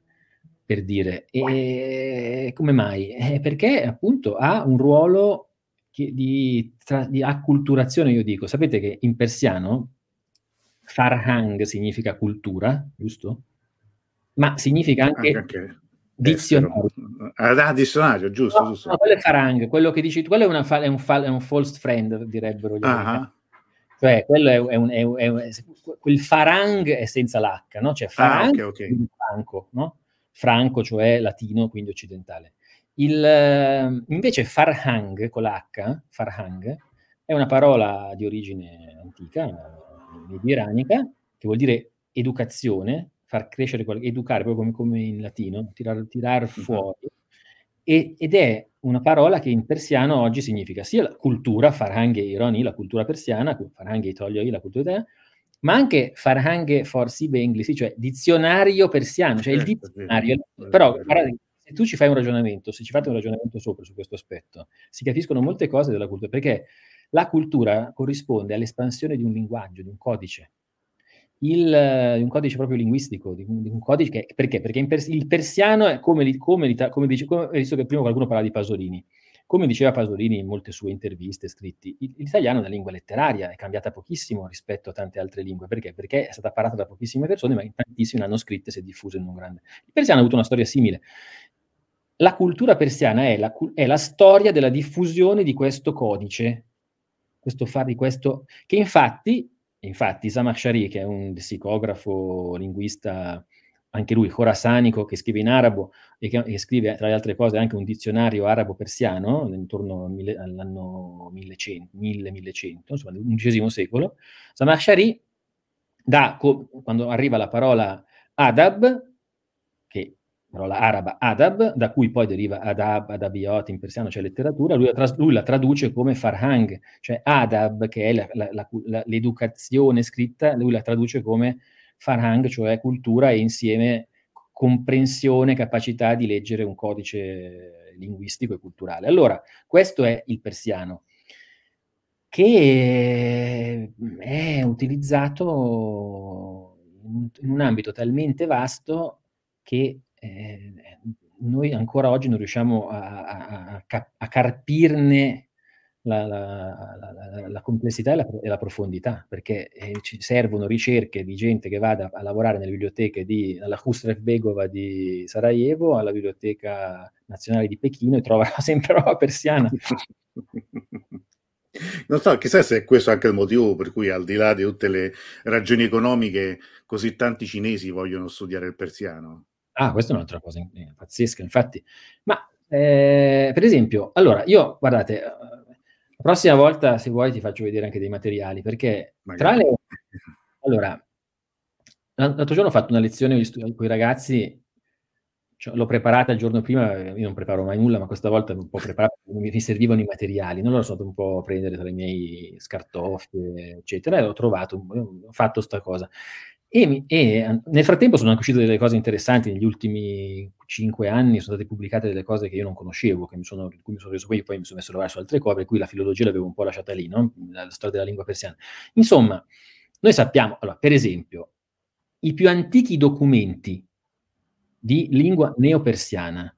per dire. E come mai? Eh, perché appunto ha un ruolo di, tra, di acculturazione, io dico. Sapete che in persiano Farhang significa cultura, giusto? Ma significa anche, anche Dizionario. Ah, dizionario, giusto, no, giusto. No, quello è Farang, quello che dici tu, quello è, una, è, un, è un, false friend, direbbero gli uh-huh. Cioè, quello è, è un, è, un, quel Farang è senza l'H, no? Cioè, Farang ah, okay, okay. Franco, no? Franco, cioè latino, quindi occidentale. Il, invece Farhang, con l'H, Farhang, è una parola di origine antica, iranica, che vuol dire educazione, far crescere, educare, proprio come, come in latino, tirar, tirar fuori, e, ed è una parola che in persiano oggi significa sia la cultura, farhanghe ironi, la cultura persiana, farhanghe itoglioi, la cultura italiana, ma anche farhanghe forsi benglisi, cioè dizionario persiano, cioè certo, il dizionario. Certo, però guarda, se tu ci fai un ragionamento, se ci fate un ragionamento sopra su questo aspetto, si capiscono molte cose della cultura, perché la cultura corrisponde all'espansione di un linguaggio, di un codice il, un codice proprio linguistico, un, di un codice che, perché? Perché pers- il persiano è come, come, come, dice, come, visto che prima qualcuno parlava di Pasolini, come diceva Pasolini in molte sue interviste, scritti, l'italiano è una lingua letteraria, è cambiata pochissimo rispetto a tante altre lingue. Perché? Perché è stata parlata da pochissime persone, ma tantissime l'hanno scritta e si è diffusa in un grande. Il persiano ha avuto una storia simile. La cultura persiana è la, è la storia della diffusione di questo codice, questo far di questo, che infatti, infatti Shari, che è un lessicografo, linguista anche lui khorasanico, che scrive in arabo e che, che, scrive, tra le altre cose, anche un dizionario arabo-persiano, intorno mille, all'anno 1100, insomma, XI secolo, Zamakhshari, da, co, quando arriva la parola adab, che parola araba adab, da cui poi deriva adab, adabiot in persiano, cioè letteratura, lui la, tras- lui la traduce come farhang, cioè adab, che è la, la, l'educazione scritta, lui la traduce come Farhang, cioè cultura e insieme comprensione, capacità di leggere un codice linguistico e culturale. Allora, questo è il persiano, che è utilizzato in un ambito talmente vasto che eh, noi ancora oggi non riusciamo a, a, a, a carpirne la, la, la, la complessità e la, e la, profondità, perché eh, ci servono ricerche di gente che vada a lavorare nelle biblioteche di, alla Khusrev Begova di Sarajevo, alla Biblioteca Nazionale di Pechino e trova sempre roba persiana. Non so, chissà se è questo anche il motivo per cui, al di là di tutte le ragioni economiche, così tanti cinesi vogliono studiare il persiano. Ah, questa è un'altra cosa pazzesca, infatti. Ma, eh, per esempio, allora, io, guardate, la prossima volta, se vuoi, ti faccio vedere anche dei materiali, perché Magari. tra le... Allora, l'altro giorno ho fatto una lezione con i ragazzi, cioè, l'ho preparata il giorno prima, io non preparo mai nulla, ma questa volta un po' preparata, mi servivano i materiali, non l'ho stato un po' a prendere tra i miei scartoffie, eccetera, e ho trovato, ho fatto sta cosa. E, e, nel frattempo sono anche uscite delle cose interessanti, negli ultimi cinque anni sono state pubblicate delle cose che io non conoscevo, che mi sono, di cui mi sono reso conto, poi mi sono messo a lavorare su altre cose, per cui la filologia l'avevo un po' lasciata lì, no? la, la storia della lingua persiana. Insomma, noi sappiamo, allora, per esempio, i più antichi documenti di lingua neopersiana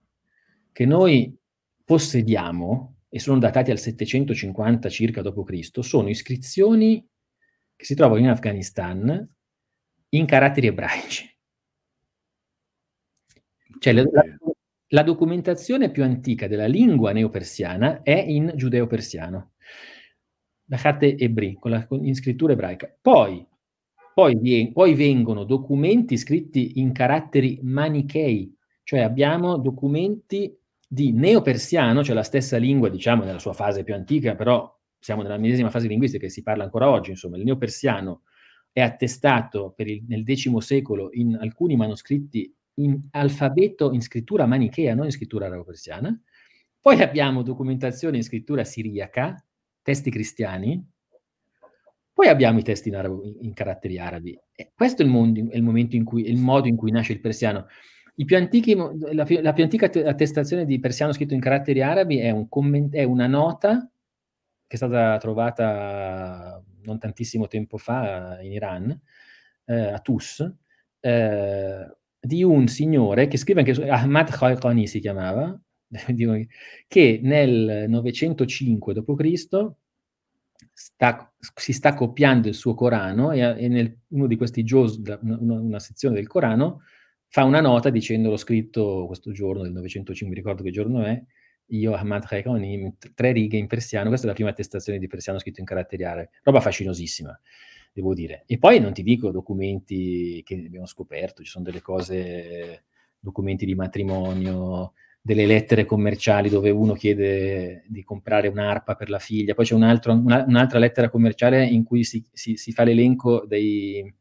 che noi possediamo, e sono datati al 750 circa d.C., sono iscrizioni che si trovano in Afghanistan, in caratteri ebraici. Cioè la, la, documentazione più antica della lingua neopersiana è in giudeo-persiano, la Khate Ebri, con la con, in scrittura ebraica. Poi, poi, poi vengono documenti scritti in caratteri manichei, cioè abbiamo documenti di neopersiano, cioè la stessa lingua, diciamo, nella sua fase più antica, però siamo nella medesima fase linguistica che si parla ancora oggi, insomma, il neopersiano è attestato il, nel X secolo in alcuni manoscritti in alfabeto, in scrittura manichea, non in scrittura arabo-persiana. Poi abbiamo documentazione in scrittura siriaca, testi cristiani. Poi abbiamo i testi in, arabo, in caratteri arabi. E questo è il, mondo, è il, momento in cui, il modo in cui nasce il persiano. Antichi, la, la, più antica attestazione di persiano scritto in caratteri arabi è, un comment, è una nota che è stata trovata non tantissimo tempo fa in Iran, eh, a Tus, eh, di un signore che scrive anche su Ahmad Khalqani si chiamava, che nel 905 d.C. Si sta copiando il suo Corano e, e nel, uno di questi una, una, sezione del Corano, fa una nota dicendo l'ho scritto questo giorno del 905, mi ricordo che giorno è, io Ahmad Khaironi, tre righe in persiano, questa è la prima attestazione di persiano scritto in caratteri arabi, roba fascinosissima, devo dire. E poi non ti dico documenti che abbiamo scoperto, ci sono delle cose, documenti di matrimonio, delle lettere commerciali dove uno chiede di comprare un'arpa per la figlia, poi c'è un altro, una, un'altra lettera commerciale in cui si, si, si fa l'elenco dei,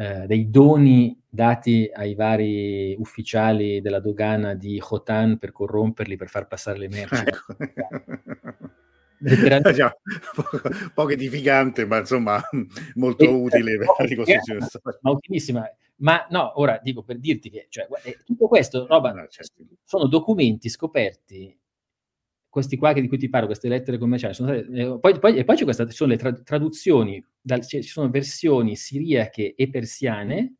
eh, dei doni dati ai vari ufficiali della dogana di Khotan per corromperli, per far passare le merci. Ecco. Diciamo, poco, poco, edificante, ma insomma molto e, utile per la ricostruzione Ma utilissima. Ma no, ora dico per dirti che cioè, tutto questo roba, no, certo. sono documenti scoperti questi qua di cui ti parlo, queste lettere commerciali, state, eh, poi, poi, e poi c'è questa, ci sono le tra, traduzioni, dal, ci sono versioni siriache e persiane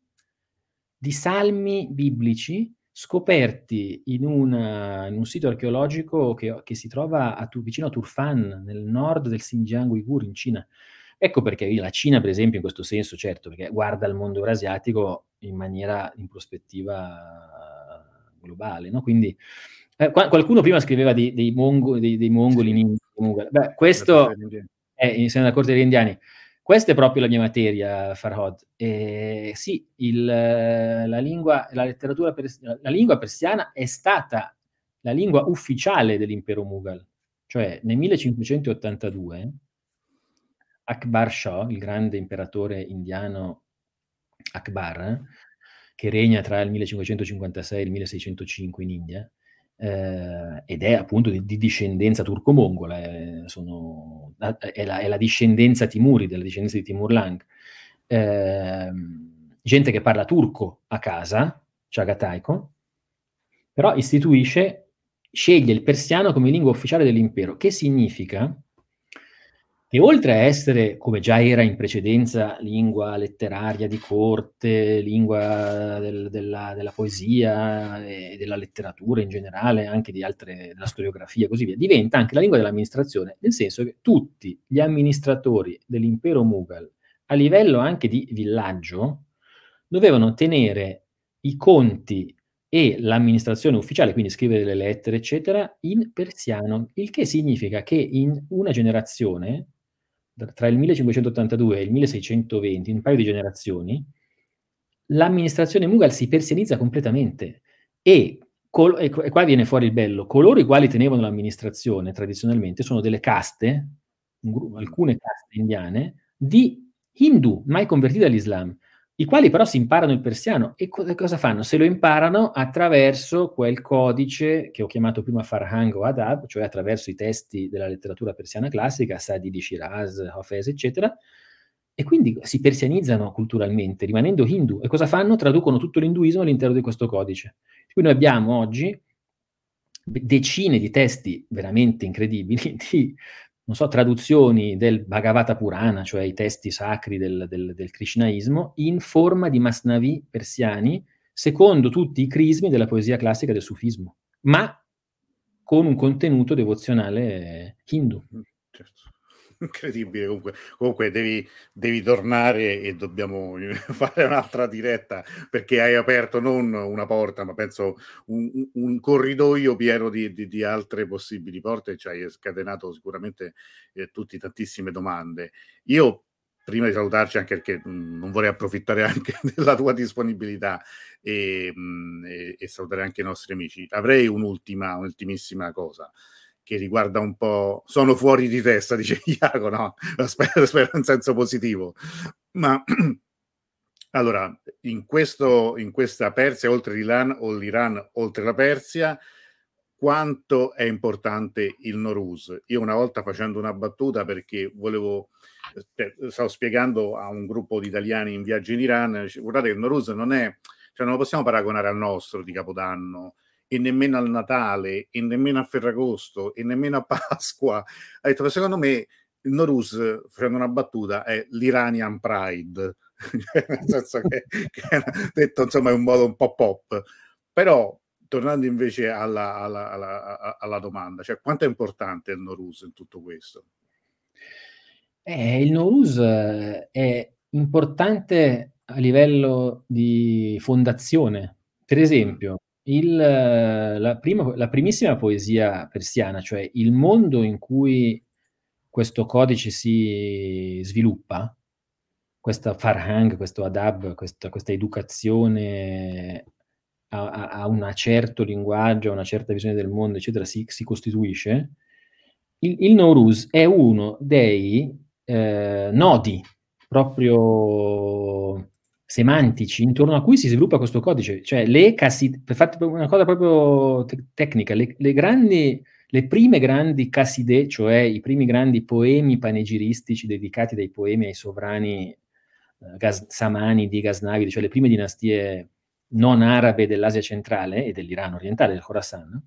di salmi biblici scoperti in, una, in un sito archeologico che, che si trova a, vicino a Turfan, nel nord del Xinjiang Uighur in Cina. Ecco perché la Cina, per esempio, in questo senso, certo, perché guarda il mondo eurasiatico in maniera, in prospettiva globale, no? Quindi eh, qualcuno prima scriveva dei, dei, mongo, dei, dei mongoli in India. Beh, questo è insieme alla corte degli indiani. Questa è proprio la mia materia, Farhod. Eh, sì, il, la, lingua, la, letteratura pers- la lingua persiana è stata la lingua ufficiale dell'impero Mughal. Cioè, nel 1582, Akbar Shah, il grande imperatore indiano Akbar, che regna tra il 1556 e il 1605 in India, eh, ed è appunto di, di discendenza turco-mongola, è, sono, è, la, è, la, discendenza Timuri, della discendenza di Timur Lang. Eh, gente che parla turco a casa, Chagataiko, però istituisce, sceglie il persiano come lingua ufficiale dell'impero, che significa che oltre a essere, come già era in precedenza, lingua letteraria di corte, lingua del, della, della, poesia e della letteratura in generale, anche di altre, della storiografia e così via, diventa anche la lingua dell'amministrazione, nel senso che tutti gli amministratori dell'impero Mughal, a livello anche di villaggio, dovevano tenere i conti e l'amministrazione ufficiale, quindi scrivere le lettere, eccetera, in persiano, il che significa che in una generazione tra il 1582 e il 1620, in un paio di generazioni, l'amministrazione Mughal si persianizza completamente. E, col- e, qua viene fuori il bello, coloro i quali tenevano l'amministrazione tradizionalmente sono delle caste, gru- alcune caste indiane, di hindu mai convertiti all'Islam i quali però si imparano il persiano e co- cosa fanno? Se lo imparano attraverso quel codice che ho chiamato prima Farhang o Adab, cioè attraverso i testi della letteratura persiana classica, Sadi di Shiraz, Hafez, eccetera, e quindi si persianizzano culturalmente, rimanendo hindu. E cosa fanno? Traducono tutto l'induismo all'interno di questo codice. Quindi noi abbiamo oggi decine di testi veramente incredibili di non so, traduzioni del Bhagavata Purana, cioè i testi sacri del, del, del Krishnaismo, in forma di masnavi persiani, secondo tutti i crismi della poesia classica del sufismo, ma con un contenuto devozionale hindu. Mm, certo incredibile comunque. Comunque devi, devi, tornare e dobbiamo fare un'altra diretta perché hai aperto non una porta, ma penso un, un corridoio pieno di, di, di, altre possibili porte ci hai scatenato sicuramente eh, tutti tantissime domande. Io prima di salutarci, anche perché mh, mm, non vorrei approfittare anche della tua disponibilità e, mh, mm, e, e salutare anche i nostri amici, avrei un'ultima, un'ultimissima cosa che riguarda un po'... Sono fuori di testa, dice Iago, no? Spero, spero in senso positivo. Ma allora, in, questo, in questa Persia, oltre l'Iran o l'Iran oltre la Persia, quanto è importante il Noruz? Io una volta facendo una battuta perché volevo, stavo spiegando a un gruppo di italiani in viaggio in Iran, guardate che il Noruz non è, cioè non lo possiamo paragonare al nostro di Capodanno, e nemmeno al Natale, e nemmeno a Ferragosto, e nemmeno a Pasqua. Ha detto, secondo me il Norus, facendo una battuta, è l'Iranian Pride, nel senso che, che detto insomma è un modo un po' pop. Però, tornando invece alla, alla, alla, alla domanda, cioè quanto è importante il Norus in tutto questo? Eh, il Norus eh, è importante a livello di fondazione. Per esempio, il, la, prima, la primissima poesia persiana, cioè il mondo in cui questo codice si sviluppa, questa farhang, questo adab, questa, questa educazione a, a, a, un certo linguaggio, a una certa visione del mondo, eccetera, si, si costituisce, il, il Nowruz è uno dei eh, nodi proprio semantici intorno a cui si sviluppa questo codice, cioè le cassi, per fare una cosa proprio te- tecnica, le, le, grandi, le prime grandi casside, cioè i primi grandi poemi panegiristici dedicati dai poemi ai sovrani uh, gas, samani di Ghaznavi, cioè le prime dinastie non arabe dell'Asia centrale e dell'Iran orientale, del Khorasan,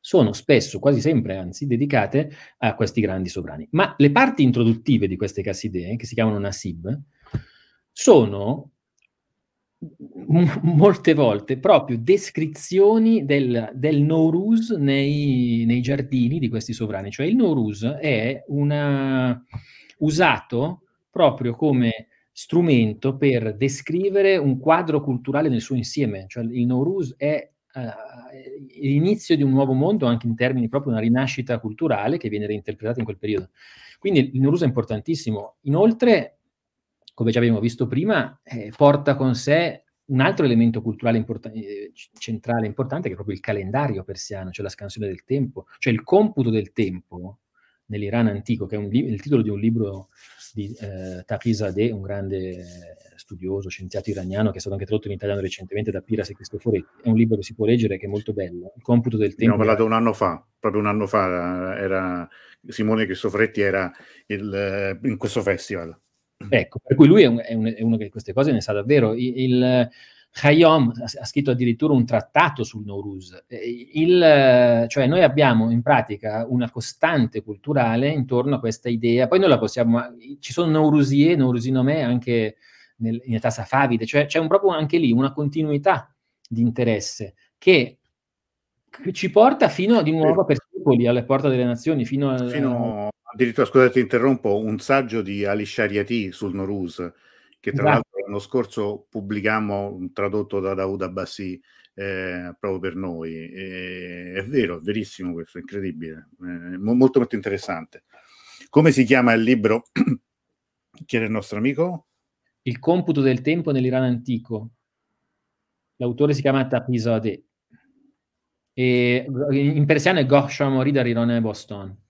sono spesso, quasi sempre anzi, dedicate a questi grandi sovrani. Ma le parti introduttive di queste cassidee, che si chiamano Nasib, sono molte volte proprio descrizioni del, del Nowruz nei, nei, giardini di questi sovrani. Cioè il Nowruz è una, usato proprio come strumento per descrivere un quadro culturale nel suo insieme. Cioè il Nowruz è uh, l'inizio di un nuovo mondo anche in termini proprio di una rinascita culturale che viene reinterpretata in quel periodo. Quindi il Nowruz è importantissimo. Inoltre, come già abbiamo visto prima, eh, porta con sé un altro elemento culturale import- eh, centrale importante che è proprio il calendario persiano, cioè la scansione del tempo, cioè il computo del tempo nell'Iran antico, che è li- il titolo di un libro di eh, Tapizadeh, un grande studioso, scienziato iraniano, che è stato anche tradotto in italiano recentemente da Piras e Cristoforetti. È un libro che si può leggere, che è molto bello. Il computo del tempo. Abbiamo parlato un anno fa, proprio un anno fa, era Simone Cristoforetti era il, eh, in questo festival. Ecco, per cui lui è, un, è, un, è, uno che queste cose ne sa davvero. Il, il Khayyam ha scritto addirittura un trattato sul Nowruz. Il, cioè noi abbiamo in pratica una costante culturale intorno a questa idea. Poi noi la possiamo... Ci sono Nowruzie, Nowruzinomè anche nel, in età safavide, cioè c'è un, proprio anche lì una continuità di interesse che ci porta fino di nuovo per secoli alle porte delle nazioni, fino, a, fino addirittura, scusate, interrompo, un saggio di Ali Shariati sul Noruz, che tra esatto. l'altro l'anno scorso pubblicammo, tradotto da Daoud Abbasi, eh, proprio per noi. E, è vero, è verissimo questo, è incredibile, eh, molto molto interessante. Come si chiama il libro? Chi era il nostro amico? Il computo del tempo nell'Iran antico. L'autore si chiama Tapizadeh. E in persiano è Goh Shamori da Rirone Boston.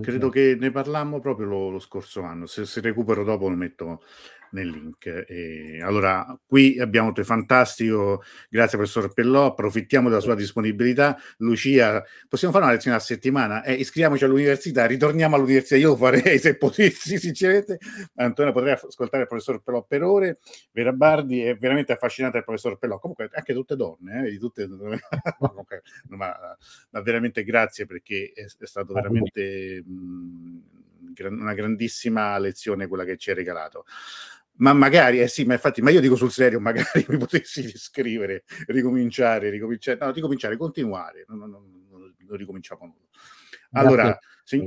Credo che ne parlammo proprio lo, lo scorso anno. Se, se, recupero dopo lo metto nel link. E allora, qui abbiamo te fantastico, grazie professor Pellò, approfittiamo della sua disponibilità. Lucia, possiamo fare una lezione a settimana? Eh, iscriviamoci all'università, ritorniamo all'università, io lo farei se potessi, sinceramente. Antonio potrei ascoltare il professor Pellò per ore, Vera Bardi è veramente affascinante il professor Pellò, comunque anche tutte donne, eh, di tutte... ma, ma, veramente grazie perché è, è stato veramente... Mh, una grandissima lezione quella che ci hai regalato ma magari, eh sì, ma infatti, ma io dico sul serio, magari mi potessi riscrivere, ricominciare, ricominciare, no, ricominciare, continuare, non, non, non, non ricominciamo nulla. Allora, sì.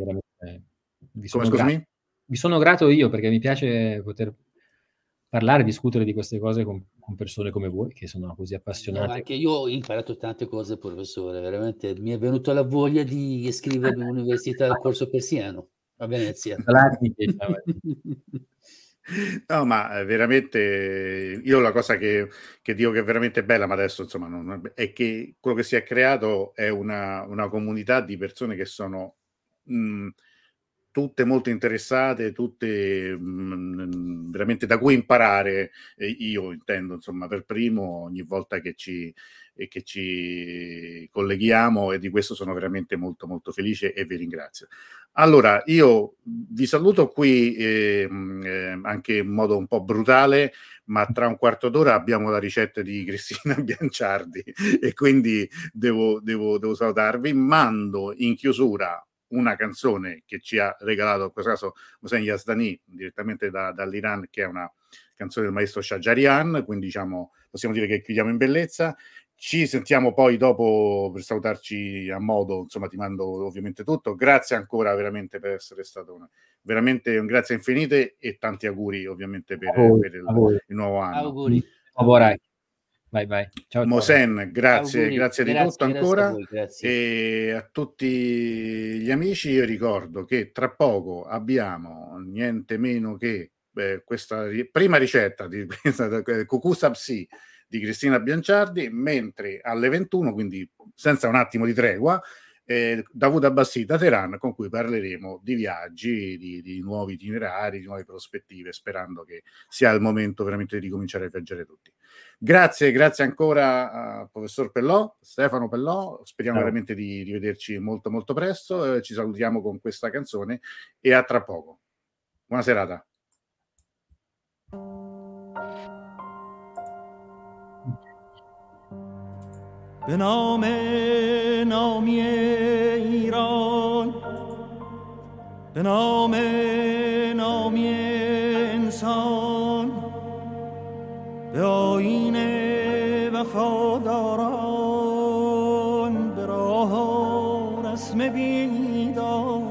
vi, sono Come, grato, vi sono grato io perché mi piace poter parlare, discutere di queste cose con, con persone come voi che sono così appassionate. No, anche io ho imparato tante cose, professore, veramente mi è venuta la voglia di iscrivermi all'università del corso persiano a Venezia. No, ma eh, veramente io la cosa che, che, dico che è veramente bella, ma adesso insomma non, è che quello che si è creato è una, una comunità di persone che sono mh, tutte molto interessate, tutte mh, veramente da cui imparare. Io intendo, insomma, per primo ogni volta che ci, che ci colleghiamo e di questo sono veramente molto molto felice e vi ringrazio. Allora, io vi saluto qui eh, anche in modo un po' brutale, ma tra un quarto d'ora abbiamo la ricetta di Cristina Bianciardi e quindi devo, devo, devo salutarvi. Mando in chiusura una canzone che ci ha regalato, in questo caso Hossein Yazdani, direttamente da, dall'Iran, che è una canzone del maestro Shajarian, quindi diciamo, possiamo dire che chiudiamo in bellezza. Ci sentiamo poi dopo per salutarci a modo, insomma ti mando ovviamente tutto. Grazie ancora veramente per essere stato una, veramente un grazie infinite e tanti auguri ovviamente per, voi, per il, il, nuovo anno. Auguri. Vai, vai. Ciao, Mosen, grazie, auguri. grazie di grazie, tutto ancora. A voi, e a tutti gli amici io ricordo che tra poco abbiamo niente meno che beh, questa prima ricetta di Cucù Sapsi di Cristina Bianciardi, mentre alle 21, quindi senza un attimo di tregua, eh, Davud Abbassi da Teheran, con cui parleremo di viaggi, di, di, nuovi itinerari, di nuove prospettive, sperando che sia il momento veramente di ricominciare a viaggiare tutti. Grazie, grazie ancora al professor Pellò, Stefano Pellò, speriamo Ciao. veramente di rivederci molto molto presto, eh, ci salutiamo con questa canzone e a tra poco. Buona serata. به نام نامی ایران. به نام نامی انسان. به آین وفاداران. به راه رسم بیداران.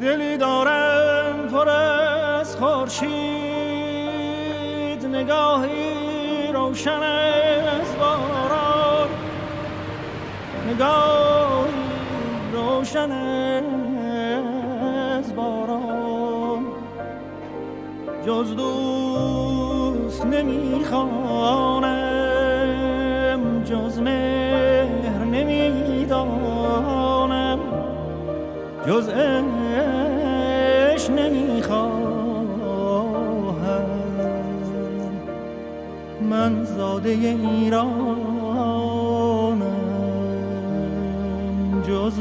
دلی دارم پر از خورشید. نگاهی روشن از باران نگاهی روشن از باران جز دوست نمی‌خوانم جز مهر نمی‌دانم جز زاده ایران جز